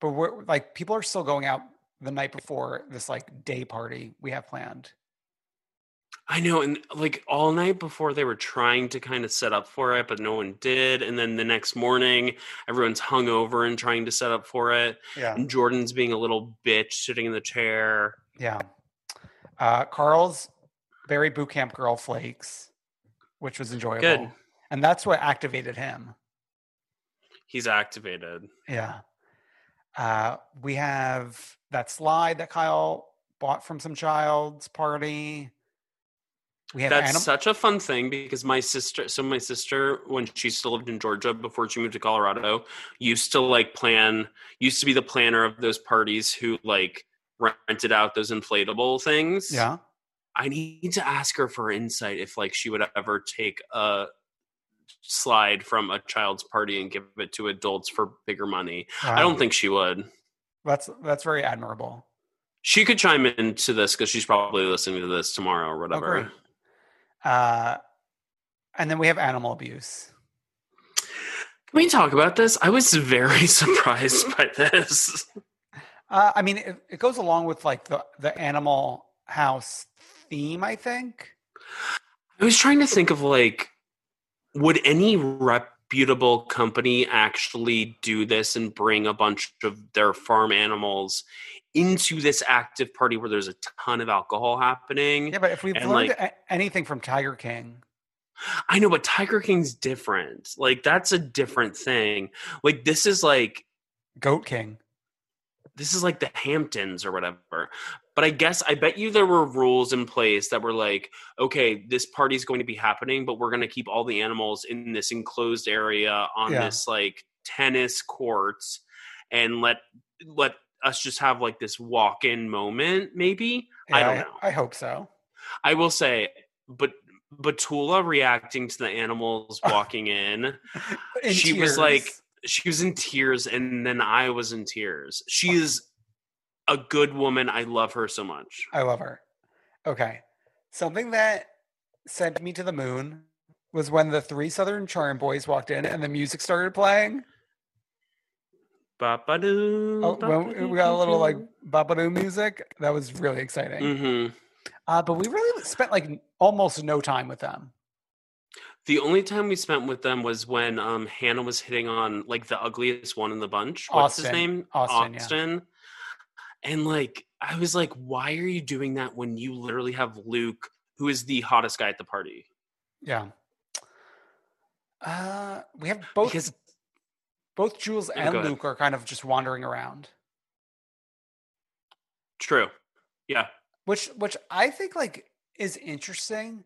but we're like people are still going out the night before this like day party we have planned. I know, and like all night before they were trying to kind of set up for it, but no one did. And then the next morning, everyone's hungover and trying to set up for it. Yeah. And Jordan's being a little bitch sitting in the chair. Yeah. Uh, Carl's berry boot camp girl flakes, which was enjoyable. Good. And that's what activated him. He's activated. Yeah. Uh, we have that slide that Kyle bought from some child's party. We have That's anim- such a fun thing because my sister, so my sister, when she still lived in Georgia before she moved to Colorado, used to like plan, used to be the planner of those parties who like rented out those inflatable things. yeah. I need to ask her for insight if like she would ever take a slide from a child's party and give it to adults for bigger money. I don't think she would. that's that's very admirable. She could chime into this because she's probably listening to this tomorrow or whatever. great. Uh, and then we have animal abuse. Can we talk about this? I was very [LAUGHS] surprised by this. Uh, I mean, it, it goes along with like the the animal house theme. I think. I was trying to think of like, would any reputable company actually do this and bring a bunch of their farm animals into this active party where there's a ton of alcohol happening? Yeah, but if we've And, learned like- anything from Tiger King, I know, but Tiger King's different. Like, that's a different thing. Like, this is like Goat King. This is like the Hamptons or whatever. But I guess I bet you there were rules in place that were like, okay, this party's going to be happening, but we're going to keep all the animals in this enclosed area on Yeah. this like tennis courts and let let us just have like this walk-in moment maybe. I don't know. I hope so. I will say but Batula reacting to the animals [LAUGHS] walking in In she was like tears. She was in tears and then i was in tears she is a good woman i love her so much I love her. Okay. Something that sent me to the moon was when the three Southern Charm boys walked in and the music started playing. Ba-ba-doo, Oh, we got a little like ba-ba-doo. babadoo music. That was really exciting. Mhm. Uh, but we really spent like almost no time with them. The only time we spent with them was when um hannah was hitting on like the ugliest one in the bunch. What's his name? Austin, yeah. austin. And like i was like why are you doing that when you literally have luke who is the hottest guy at the party? Yeah. Uh, we have both Because- both Jules and. Luke are kind of just wandering around, true. Yeah. Which which I think like is interesting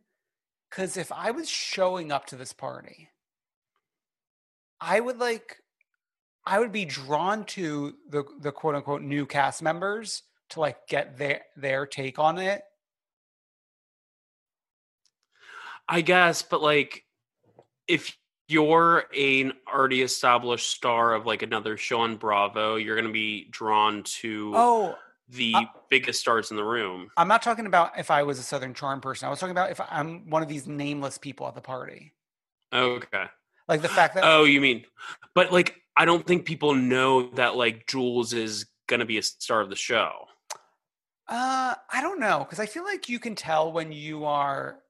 because if I was showing up to this party, I would like I would be drawn to the the quote unquote new cast members to like get their their take on it. I guess, but like if you're an already established star of like another show on Bravo, you're gonna be drawn to Oh, the Uh, biggest stars in the room. I'm not talking about if I was a Southern Charm person. I was talking about if I'm one of these nameless people at the party. Okay. Like the fact that Oh, you mean, but like, I don't think people know that like Jules is gonna be a star of the show. Uh, I don't know because I feel like you can tell when you are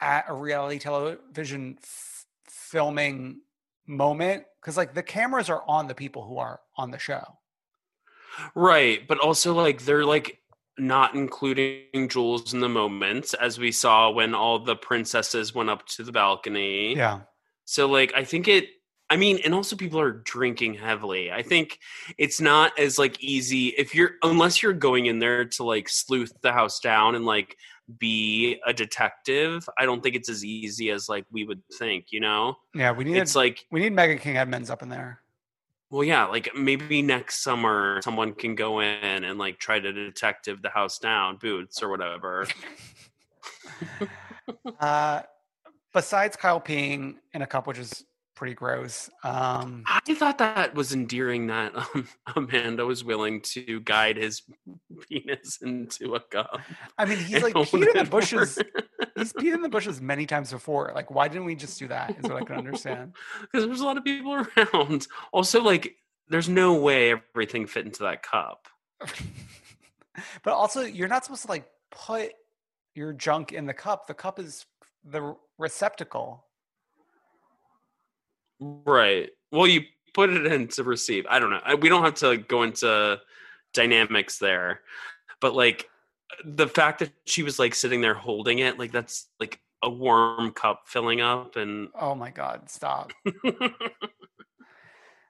at a reality television f- filming moment because like the cameras are on the people who are on the show. Right, but also like they're like not including Jules in the moments, as we saw when all the princesses went up to the balcony. Yeah. So like I think it I mean, and also people are drinking heavily. I think it's not as like easy if you're unless you're going in there to like sleuth the house down and like be a detective. I don't think it's as easy as like we would think, you know? Yeah, we need It's like we need Meghan King Edmonds up in there. Well, yeah, like maybe next summer someone can go in and like try to detective the house down, boots or whatever. [LAUGHS] Uh, besides Kyle peeing in a cup, which is pretty gross. Um, I thought that was endearing that um, [LAUGHS] Amanda was willing to guide his [LAUGHS] penis into a cup. I mean, he's like peed in the bushes. He's peed in the bushes many times before. Like, why didn't we just do that? Is what I can understand. [LAUGHS] because there's a lot of people around. Also, like, there's no way everything fit into that cup. but also, you're not supposed to like put your junk in the cup. The cup is the receptacle. Right. Well, you put it in to receive. I don't know. I- We don't have to go into dynamics there, but like the fact that she was like sitting there holding it, like that's like a warm cup filling up, and Oh my God! Stop. [LAUGHS]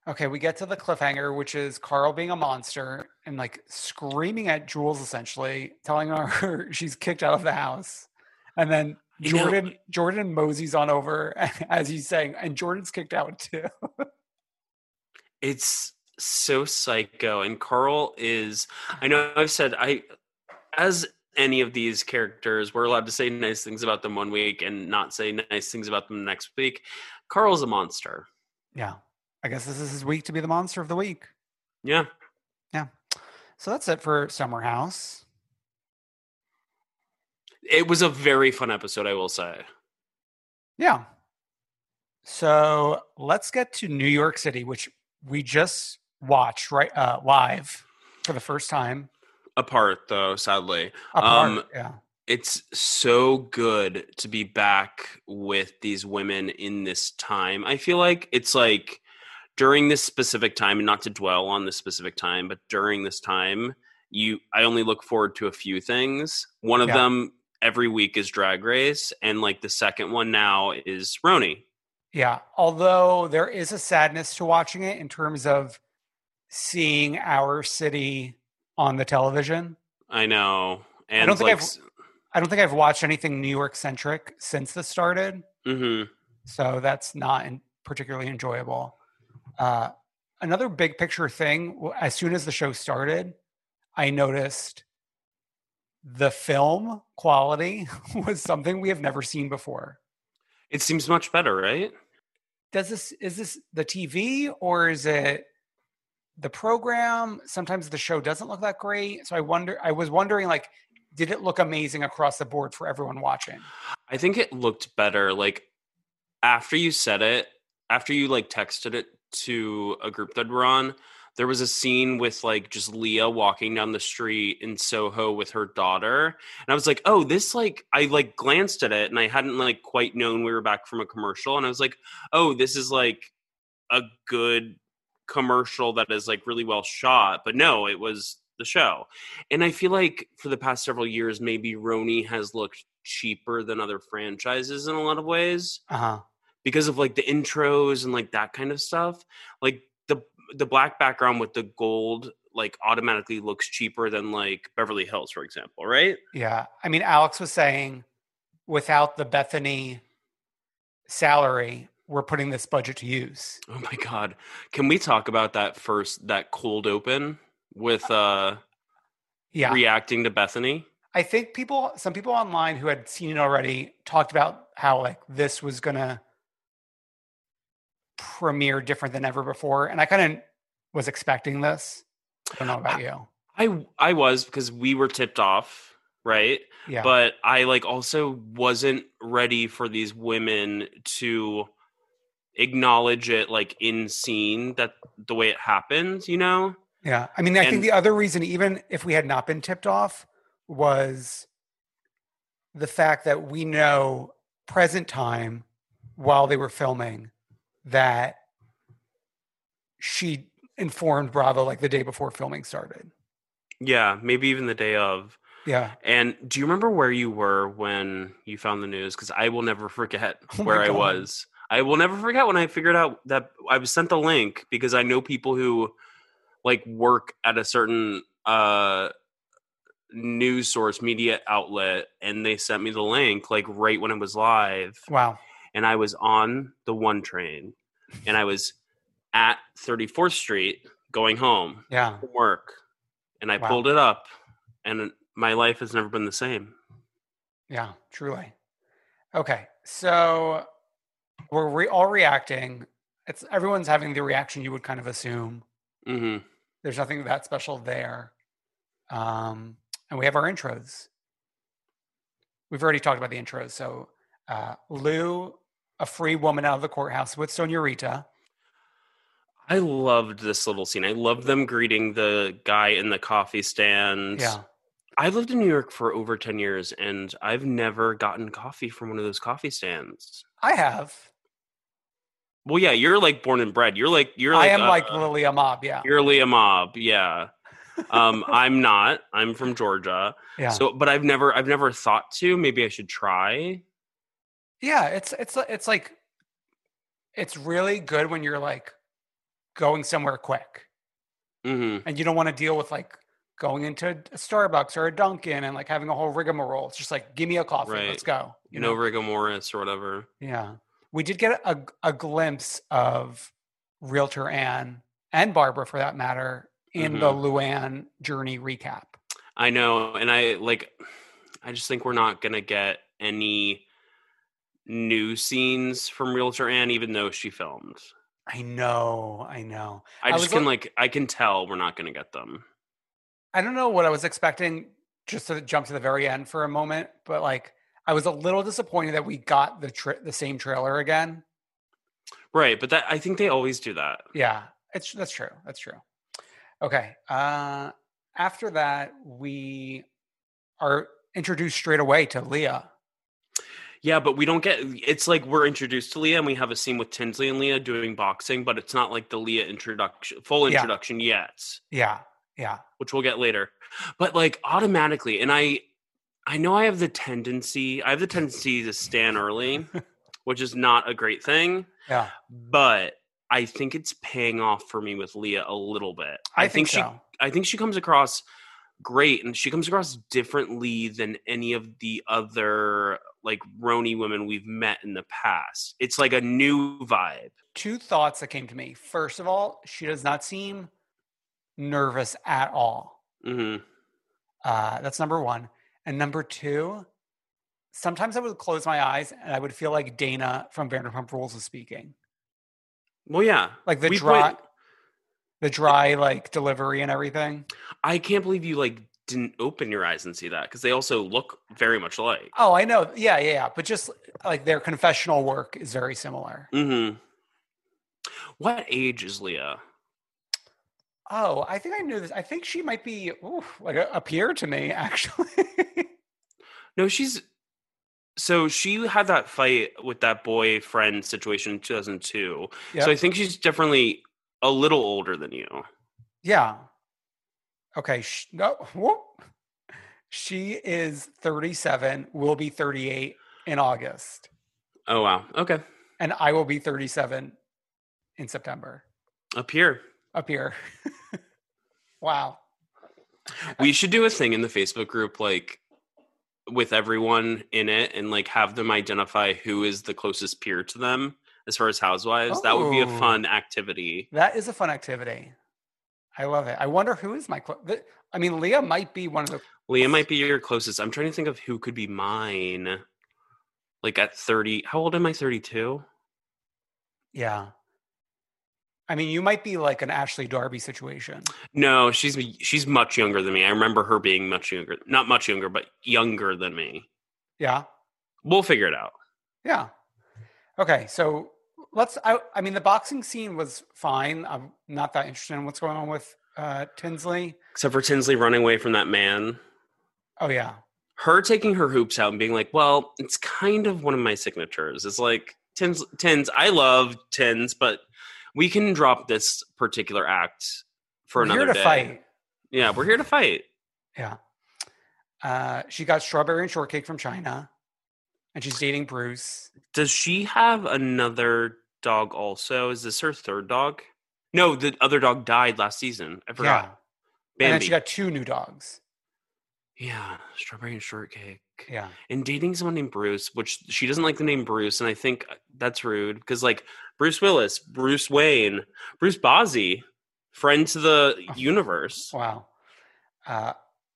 Okay, we get to the cliffhanger, which is Carl being a monster and like screaming at Jules, essentially telling her [LAUGHS] she's kicked out of the house, and then You know- Jordan uh, Jordan moseys on over [LAUGHS] as he's saying, and Jordan's kicked out too. [LAUGHS] it's so psycho. And Carl is. I know I've said I, as any of these characters, we're allowed to say nice things about them one week and not say nice things about them next week. Carl's a monster. yeah, I guess this is his week to be the monster of the week. Yeah. Yeah, so that's it for Summer House. It was a very fun episode, I will say. Yeah. So let's get to New York City, which we just watched right uh, live for the first time. Apart though, sadly. Apart, Um, yeah. It's so good to be back with these women in this time. I feel like it's like during this specific time, and not to dwell on this specific time, but during this time, you I only look forward to a few things. One of Yeah. them every week is Drag Race, and like the second one now is RHONY. Yeah. Although there is a sadness to watching it in terms of seeing our city on the television. I know, and don't think like, I've- I don't think I've watched anything New York centric since this started. hmm So that's not in- particularly enjoyable. Uh, another big picture thing, as soon as the show started, I noticed the film quality [LAUGHS] was something we have never seen before. it seems much better, right? Does this is this the TV or is it the program? Sometimes the show doesn't look that great. So I wonder I was wondering like did it look amazing across the board for everyone watching? I think it looked better. Like after you said it, after you like texted it to a group that we're on, there was a scene with like just Leah walking down the street in Soho with her daughter. And I was like, oh, this like I like glanced at it and I hadn't like quite known we were back from a commercial. And I was like, oh, this is like a good commercial that is like really well shot. But no, it was the show. And I feel like for the past several years, maybe RHONY has looked cheaper than other franchises in a lot of ways Uh-huh. because of like the intros and like that kind of stuff. Like the black background with the gold like automatically looks cheaper than like Beverly Hills, for example, right? Yeah. I mean, Alex was saying without the Bethany salary, we're putting this budget to use. Oh my god. Can we talk about that first that cold open with uh Yeah. reacting to Bethany? I think people, some people online who had seen it already talked about how like this was going to premiere different than ever before. And I kind of was expecting this. I don't know about you. I I was because we were tipped off, right? Yeah. But I like also wasn't ready for these women to acknowledge it like in scene that the way it happens, you know? Yeah. I mean, I think the other reason, even if we had not been tipped off, was the fact that we know present time while they were filming that she informed Bravo like the day before filming started. Yeah, maybe even the day of. Yeah. And do you remember where you were when you found the news? Because I will never forget [LAUGHS] Oh where I was. I will never forget when I figured out that I was sent the link because I know people who like work at a certain uh news source media outlet and they sent me the link like right when it was live Wow. And I was on the one train and I was at 34th Street going home Yeah. from work and I Wow. pulled it up and my life has never been the same. Yeah, truly. Okay. So we're re- all reacting. It's everyone's having the reaction you would kind of assume. hmm There's nothing that special there. Um, and we have our intros. We've already talked about the intros. So uh, Lou, a free woman out of the courthouse with Sonja Rita. I loved this little scene. I loved them greeting the guy in the coffee stand. Yeah. I've lived in New York for over 10 years and I've never gotten coffee from one of those coffee stands. I have. Well, yeah, you're like born and bred. You're like you're I am uh, like Lilia Mob. Yeah. You're Leah Mob, yeah. [LAUGHS] Um, I'm not. I'm from Georgia. Yeah. So, but I've never, I've never thought to. Maybe I should try. Yeah, it's it's it's like it's really good when you're like going somewhere quick hmm and you don't want to deal with like going into a Starbucks or a Dunkin' and like having a whole rigmarole. It's just like give me a coffee, Right. let's go. You know, rigor mortis or whatever. Yeah. We did get a, a glimpse of Realtor Anne and Barbara for that matter in the Mm-hmm. Luann journey recap. I know, and I like. I just think we're not gonna get any new scenes from Realtor Anne, even though she filmed. I know, I know. I I just was can a- like, I can tell we're not gonna get them. I don't know what I was expecting just to jump to the very end for a moment, but like I was a little disappointed that we got the tra- the same trailer again. Right, but that I think they always do that. Yeah, it's that's true. That's true. Okay. Uh after that, we are introduced straight away to Leah. Yeah, but we don't get. It's like we're introduced to Leah, and we have a scene with Tinsley and Leah doing boxing, but it's not like the Leah introduction, full Yeah. introduction yet. Yeah, yeah. which we'll get later. But like automatically, and I I know I have the tendency, I have the tendency to stand early, [LAUGHS] which is not a great thing, Yeah. but I think it's paying off for me with Leah a little bit. I, think, she so. I think she comes across great and she comes across differently than any of the other like RHONY women we've met in the past. It's like a new vibe. Two thoughts that came to me. First of all, she does not seem nervous at all. hmm Uh, that's number one. And number two, sometimes I would close my eyes and I would feel like Dayna from Vanderpump Rules is speaking. Well, yeah. Like the We dry, put- the dry like delivery and everything. I can't believe you like didn't open your eyes and see that because they also look very much alike. Oh, I know. Yeah, yeah, yeah. But just like their confessional work is very similar. Mm-hmm. What age is Leah? Oh, I think I knew this. I think she might be ooh, like a, a peer to me, [LAUGHS] actually. No, she's so she had that fight with that boyfriend situation in 2002. Yep. So I think she's definitely a little older than you. yeah. Okay. Sh- no. Whoop. She is 37, will be 38 in August, Oh wow. Okay. and I will be 37 in September Up here. up here. [LAUGHS] wow. We should do a thing in the Facebook group like with everyone in it and like have them identify who is the closest peer to them as far as housewives. That would be a Oh. fun activity. That is a fun activity. I love it. I wonder who is my. Clo- I mean, Leah might be one of the. Leah might be your closest. I'm trying to think of who could be mine. Like at 30. How old am I? 32? Yeah. I mean, you might be like an Ashley Darby situation. No, she's she's much younger than me. I remember her being much younger, not much younger, but younger than me. Yeah. We'll figure it out. Yeah. Okay, so let's. I, I mean, the boxing scene was fine. I'm not that interested in what's going on with uh, Tinsley. Except for Tinsley running away from that man. Oh yeah, Her taking her hoops out and being like, "Well, it's kind of one of my signatures." It's like Tins, Tins. I love Tins, but we can drop this particular act for We're another here to day. fight. Yeah, we're here to fight. Yeah. Uh, she got strawberry and shortcake from China, and she's dating Bruce. Does she have another dog also? Is this her third dog? No, the other dog died last season. I Yeah. forgot. And then she got two new dogs. yeah, strawberry and shortcake. Yeah. And dating someone named Bruce, which she doesn't like the name Bruce, and I think that's rude because like Bruce Willis, Bruce Wayne, Bruce Bozzi, friend to the universe. Wow. Uh,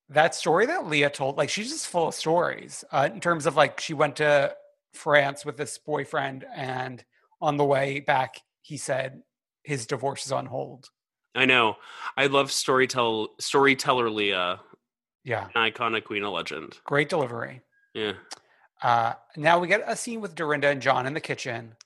that story that Leah told, like, she's just full of stories uh, in terms of like she went to France with this boyfriend, and on the way back, he said his divorce is on hold. I know. I love storytell storyteller Leah, Yeah. an iconic queen, a legend. Great delivery. Yeah. Uh, now we get a scene with Dorinda and John in the kitchen.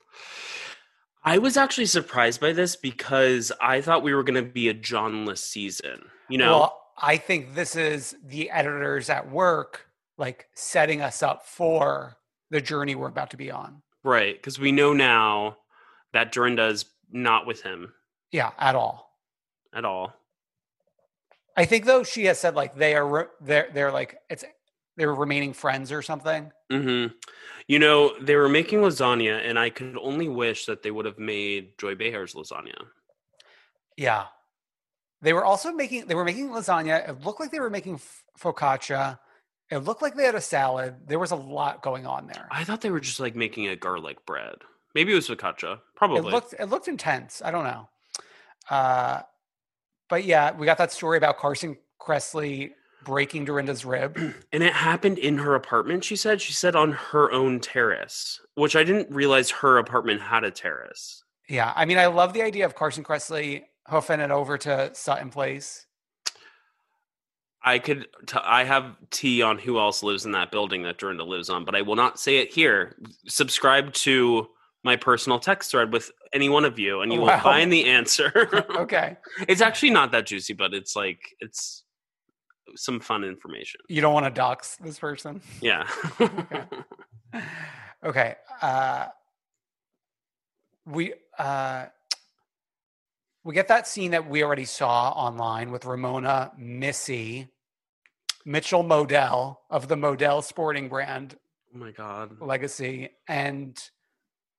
I was actually surprised by this because I thought we were going to be a Johnless season. You know, Well, I think this is the editors at work, like setting us up for the journey we're about to be on. Right? Because we know now that Dorinda is not with him Yeah, at all. at all. I think though she has said like they are re- they're they're like it's they're remaining friends or something. hmm You know, they were making lasagna, and I could only wish that they would have made Joy Behar's lasagna. Yeah. They were also making they were making lasagna. It looked like they were making f- focaccia. It looked like they had a salad. There was a lot going on there. I thought they were just like making a garlic bread. Maybe it was focaccia. Probably. It looked it looked intense. I don't know. Uh, but yeah, we got that story about Carson Kressley breaking Dorinda's rib. [CLEARS THROAT] and it happened in her apartment. She said. She said on her own terrace, which I didn't realize her apartment had a terrace. Yeah, I mean, I love the idea of Carson Kressley hoofing it over to Sutton Place. I could. T- I have tea on who else lives in that building that Dorinda lives on, but I will not say it here. Subscribe to my personal text thread with any one of you, and you Wow. will find the answer. [LAUGHS] Okay, it's actually not that juicy, but it's like it's some fun information. you don't want to dox this person. Yeah. Okay, uh, we uh, we get that scene that we already saw online with Ramona, Missy, Mitchell Modell of the Modell Sporting Brand oh my god. legacy, and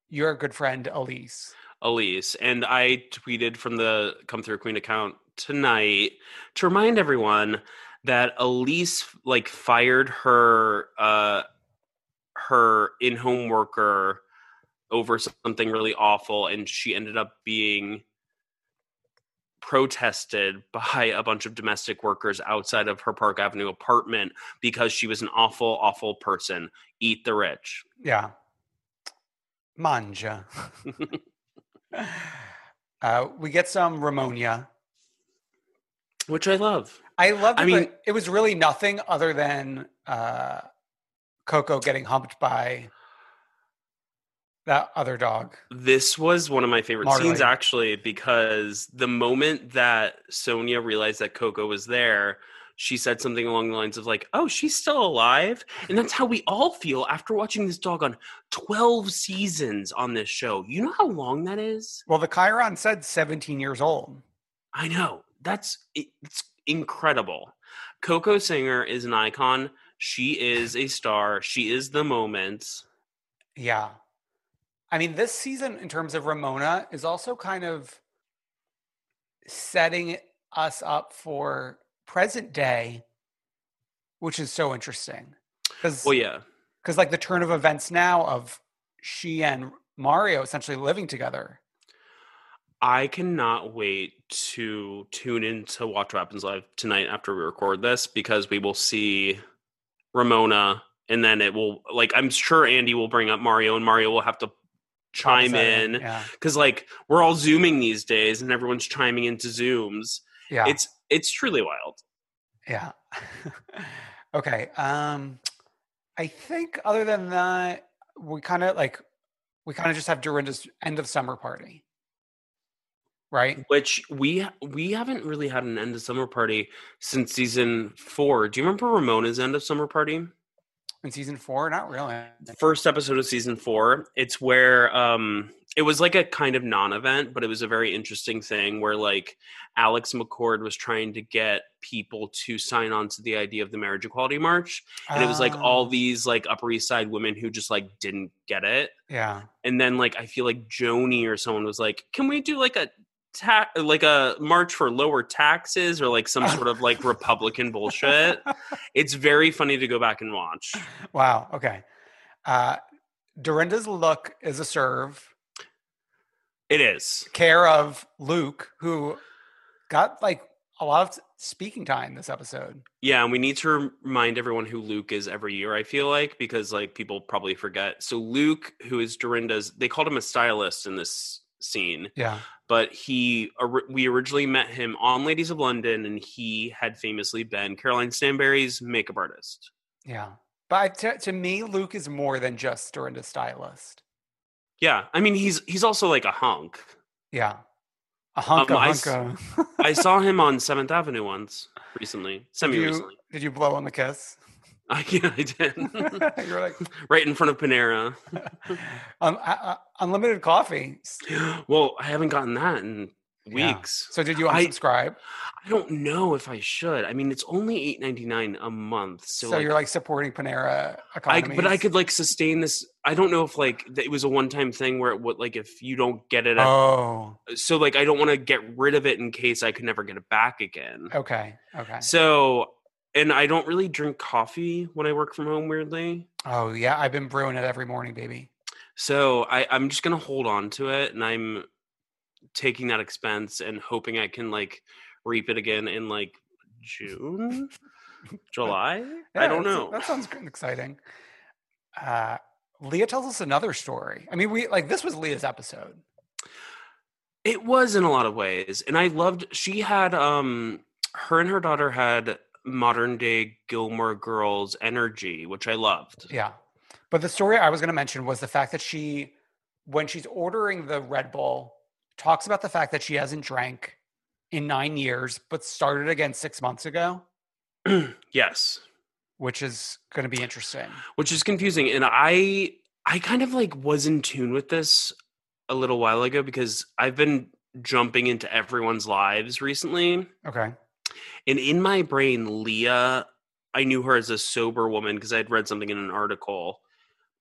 your good friend Elise. Elise, and I tweeted from the Come Through Queen account tonight to remind everyone that Elise like fired her uh her in-home worker over something really awful and she ended up being protested by a bunch of domestic workers outside of her Park Avenue apartment because she was an awful awful person. Eat the rich. Yeah. Manja. [LAUGHS] [LAUGHS] uh, we get some Ramonia. Which I love. I love it. I mean- it was really nothing other than uh, Coco getting humped by that other dog. This was one of my favorite Marley. scenes actually because the moment that Sonja realized that Coco was there, she said something along the lines of like, "Oh, she's still alive." And that's how we all feel after watching this dog on 12 seasons on this show. You know how long that is? Well, the Chiron said 17 years old. I know. That's it's incredible. Coco Singer is an icon. She is a star. She is the moment. Yeah. I mean, this season, in terms of Ramona, is also kind of setting us up for present day, which is so interesting. Because Well, yeah. because like the turn of events now of she and Mario essentially living together. I cannot wait to tune in to Watch What Happens Live tonight after we record this because we will see Ramona and then it will like I'm sure Andy will bring up Mario and Mario will have to chime in Yeah. because like we're all zooming these days and everyone's chiming into zooms Yeah. it's it's truly wild Yeah. [LAUGHS] okay. Um I think other than that, we kind of like we kind of just have Dorinda's end of summer party. Right? which we we haven't really had an end of summer party since season four do you remember ramona's end of summer party In season four? Not really. first episode of season four it's where um it was like a kind of non-event but it was a very interesting thing where like alex mccord was trying to get people to sign on to the idea of the marriage equality march and it was like all Ah, these like upper east side women who just like didn't get it Yeah. and then like i feel like joni or someone was like can we do like a ta- like a march for lower taxes or like some sort of like republican bullshit [LAUGHS] it's very funny to go back and watch Wow. Okay. Uh Dorinda's look is a serve. it is Care of Luke, who got like a lot of speaking time this episode. yeah and we need to remind everyone who luke is every year i feel like because like people probably forget so luke who is dorinda's they called him a stylist in this scene Yeah. but he we originally met him on ladies of london and he had famously been caroline stanbury's makeup artist Yeah. But to, to me, Luke is more than just Dorinda's stylist. Yeah, I mean he's he's also like a hunk. Yeah. A hunk Um, a I hunk s- a- I [LAUGHS] saw him on Seventh Avenue once recently, semi recently. did you blow on the kiss? [LAUGHS] I, yeah, I did. [LAUGHS] You're like, [LAUGHS] right in front of Panera. um, unlimited coffee. [GASPS] well, I haven't gotten that in Yeah. weeks. So did you I- unsubscribe? I don't know if I should. I mean, it's only eight ninety nine a month, so, So, like, you're like supporting Panera I, but I could like sustain this. I don't know if like it was a one time thing where it would like if you don't get it, at, Oh, so like I don't want to get rid of it in case I could never get it back again. okay, okay. So, and I don't really drink coffee when I work from home, weirdly. Oh yeah, I've been brewing it every morning, baby. So I, I'm just gonna hold on to it, and I'm taking that expense and hoping I can like reap it again in like June, [LAUGHS] July. I don't know. That sounds exciting. Uh, Leah tells us another story. I mean, we like this was Leah's episode. It was in a lot of ways, and I loved. She had um, her and her daughter had modern day Gilmore Girls energy, which I loved. Yeah. But the story I was going to mention was the fact that she, when she's ordering the Red Bull, talks about the fact that she hasn't drank in nine years, but started again six months ago, [CLEARS THROAT] yes, which is going to be interesting. which is confusing and i i kind of like was in tune with this a little while ago because i've been jumping into everyone's lives recently Okay. And in my brain leah i knew her as a sober woman because I had read something in an article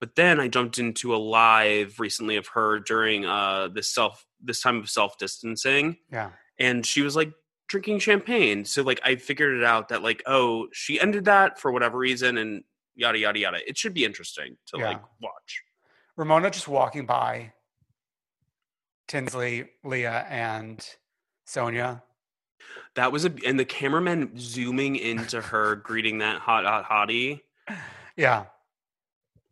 but then i jumped into a live recently of her during uh this self this time of self distancing Yeah. and she was like drinking champagne so like i figured it out that like oh she ended that for whatever reason and yada yada yada it should be interesting to Yeah. like watch Ramona just walking by Tinsley, Leah, and Sonja. That was a and the cameraman zooming into her greeting that hot hot hottie Yeah.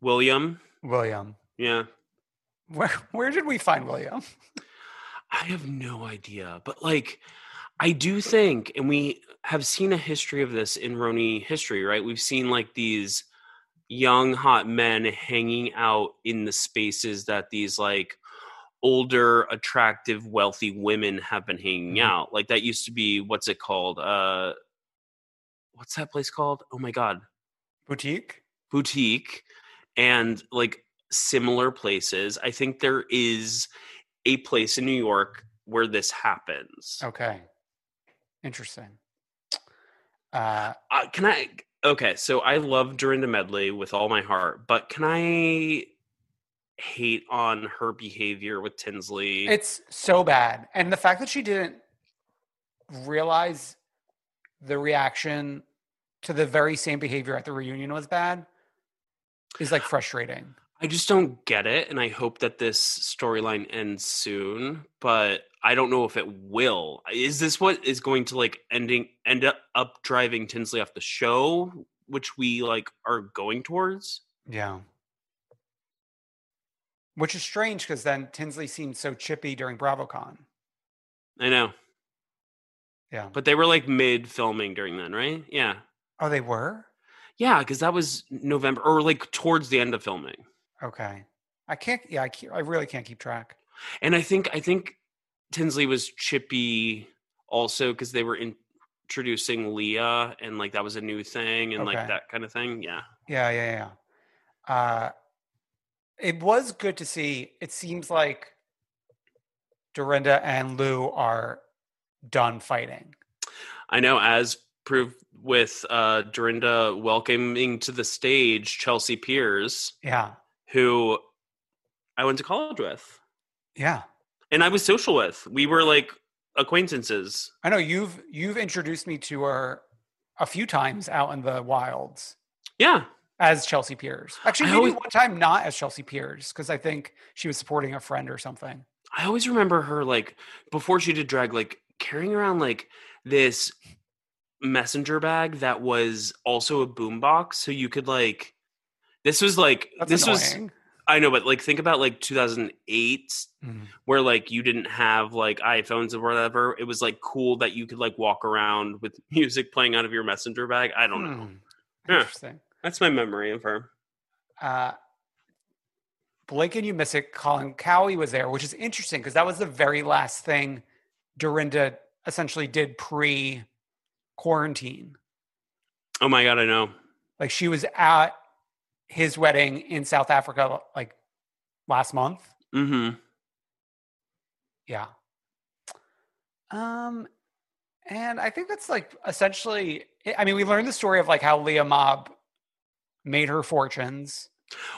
william William. yeah Where where did we find William? i have no idea but like i do think and we have seen a history of this in RHONY history right we've seen like these young hot men hanging out in the spaces that these like older attractive wealthy women have been hanging Mhm. out like that used to be what's it called uh what's that place called oh my god Boutique? boutique and like similar places i think there is a place in new york where this happens Okay. Interesting. Uh uh, can i okay so i love dorinda medley with all my heart but can i hate on her behavior with tinsley It's so bad. And the fact that she didn't realize the reaction to the very same behavior at the reunion was bad is like frustrating. I just don't get it, and I hope that this storyline ends soon. But I don't know if it will. Is this what is going to like ending end up, driving Tinsley off the show, which we like are going towards? Yeah. Which is strange because then Tinsley seemed so chippy during BravoCon. I know. Yeah. But they were like mid filming during then, right? Yeah. Oh, they were? Yeah, because that was November or like towards the end of filming. Okay. I can't, yeah, I, can't, I really can't keep track. And I think I think Tinsley was chippy also because they were introducing Leah and like that was a new thing and like that kind of thing. Yeah. Yeah, yeah, yeah. Uh, it was good to see. It seems like Dorinda and Lou are done fighting. I know, as proved with uh, Dorinda welcoming to the stage Chelsea Piers, Yeah, who I went to college with yeah. and I was social with. We were like acquaintances. I know you've you've introduced me to her a few times out in the wilds Yeah. As Chelsea Piers. Actually, maybe always- one time not as Chelsea Piers because I think she was supporting a friend or something. I always remember her like before she did drag, like carrying around like this messenger bag that was also a boombox. So you could like, this was like, That's this was. I know, but like think about like 2008 Mhm. where like you didn't have like iPhones or whatever. It was like cool that you could like walk around with [LAUGHS] music playing out of your messenger bag. I don't know. Interesting. Yeah. That's my memory of her. uh, Blake and you miss it. Colin Cowie was there, which is interesting because that was the very last thing Dorinda essentially did pre quarantine. Oh my God, I know. Like she was at his wedding in South Africa like last month. Mm-hmm. Yeah. Um, and I think that's like essentially. I mean, we learned the story of like how Leah Mob made her fortunes.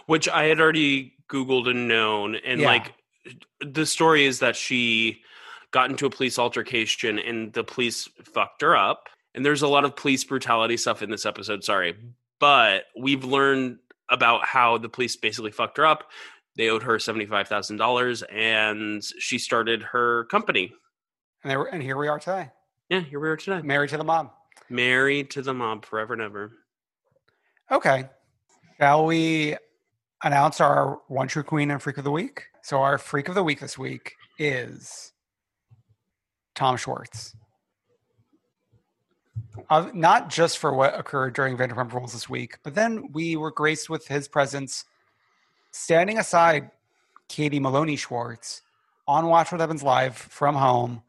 which I had already Googled and known. And Yeah. like the story is that she got into a police altercation and the police fucked her up. And there's a lot of police brutality stuff in this episode, sorry. But we've learned about how the police basically fucked her up. They owed her $75,000 and she started her company. And they were, and here we are today, Yeah, here we are today. married to the mob. Married to the mob forever and ever. Okay. Shall we announce our one true queen and freak of the week? So our freak of the week this week is Tom Schwartz. Uh, not just for what occurred during Vanderpump Rules this week, but then we were graced with his presence standing aside Katie Maloney Schwartz on Watch What Happens Live from home,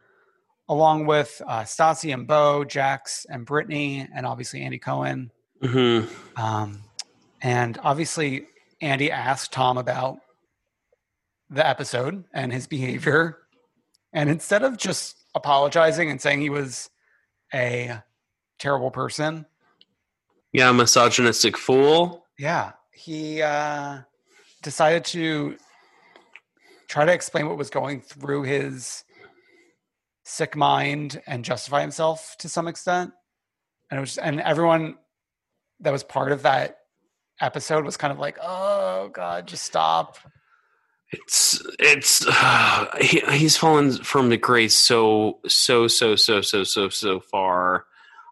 along with uh, Stassi and Beau, Jax and Brittany, and obviously Andy Cohen. Mm-hmm. Um, and obviously, Andy asked Tom about the episode and his behavior. And instead of just apologizing and saying he was a terrible person, Yeah, misogynistic fool. yeah, he uh, decided to try to explain what was going through his sick mind and justify himself to some extent. And it was, and everyone that was part of that episode was kind of like, "Oh God, just stop." It's it's [SIGHS] he, he's fallen from the grace so so so so so so so far.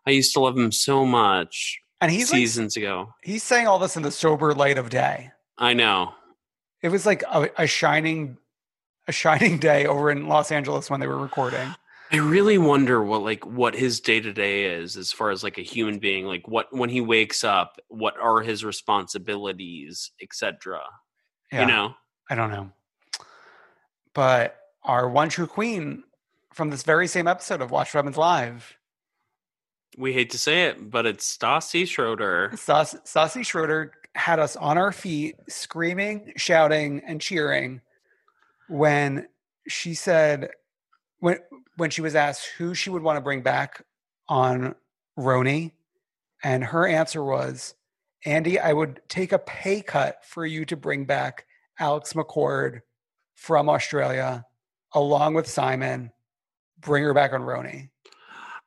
I used to love him so much And he's like, seasons ago. he's saying all this in the sober light of day. I know. It was like a, a shining, a shining day over in Los Angeles when they were recording. I really wonder what like what his day to day is as far as like a human being. Like what when he wakes up, what are his responsibilities, etc. Yeah. You know. I don't know. But our one true queen from this very same episode of Watch Happens Live, We hate to say it, but it's Stassi Schroeder. Stas- Stassi Schroeder, had us on our feet, screaming, shouting, and cheering when she said, when when she was asked who she would want to bring back on RHONY, and her answer was, Andy, I would take a pay cut for you to bring back Alex McCord from Australia, along with Simon. Bring her back on RHONY.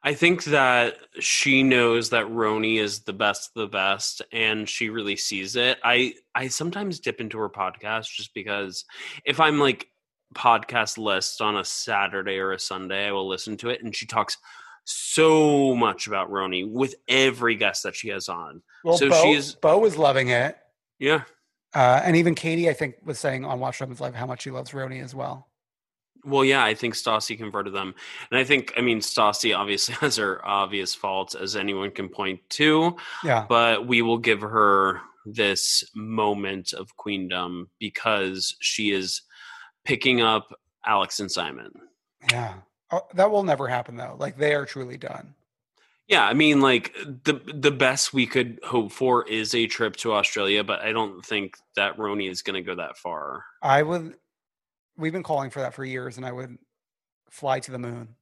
I think that she knows that RHONY is the best of the best and she really sees it. I I sometimes dip into her podcast just because if I'm like podcast list on a Saturday or a Sunday, I will listen to it and she talks so much about RHONY with every guest that she has on. Well, So Beau, she's- Beau was loving it. Yeah. Uh, and even Katie, I think, was saying on Watch Women's Live how much she loves Roni as well. Well, yeah, I think Stassi converted them, and I think, I mean, Stassi obviously [LAUGHS] has her obvious faults, as anyone can point to. Yeah. But we will give her this moment of queendom because she is picking up Alex and Simon. Yeah. Oh, that will never happen though. Like they are truly done. Yeah, I mean, like the the best we could hope for is a trip to Australia, but I don't think that RHONY is going to go that far. I would. We've been calling for that for years, and I would fly to the moon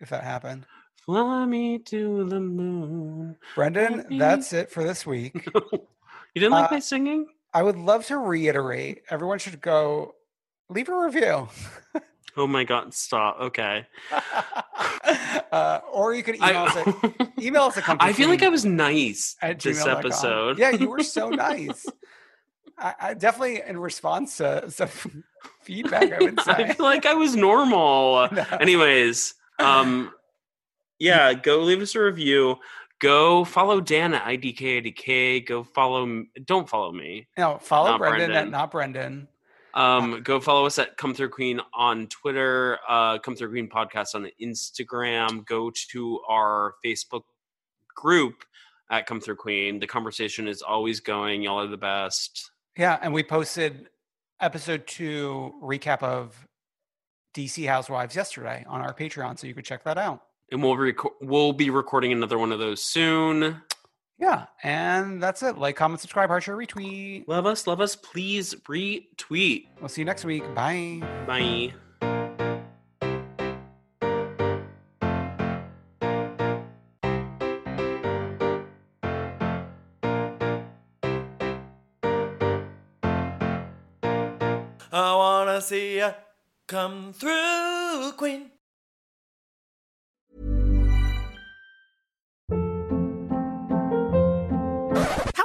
if that happened. Fly me to the moon. Brendan, me- that's it for this week. [LAUGHS] you didn't like Uh, my singing? I would love to reiterate everyone should go leave a review. [LAUGHS] Oh my god! Stop. Okay. [LAUGHS] uh, or you could email us I, at, [LAUGHS] email us at I feel like I was nice at this gmail.com. episode. Yeah, you were so nice. I, I definitely in response to some feedback, I would I say. feel like I was normal. No. Anyways, um, yeah, go leave us a review. Go follow Dan at IDK Go follow. Don't follow me. No, follow Not Brendan, at Brendan. not Brendan. Um, go follow us at Come Through Queen on Twitter. Uh, Come Through Queen podcast on Instagram. Go to our Facebook group at Come Through Queen. The conversation is always going. Y'all are the best. Yeah, and we posted episode two recap of DC Housewives yesterday on our Patreon, so you could check that out. And we'll reco- we'll be recording another one of those soon. Yeah, and that's it. Like, comment, subscribe, heart share, retweet. Love us, love us. Please retweet. We'll see you next week. Bye. Bye. I wanna see ya come through, Queen.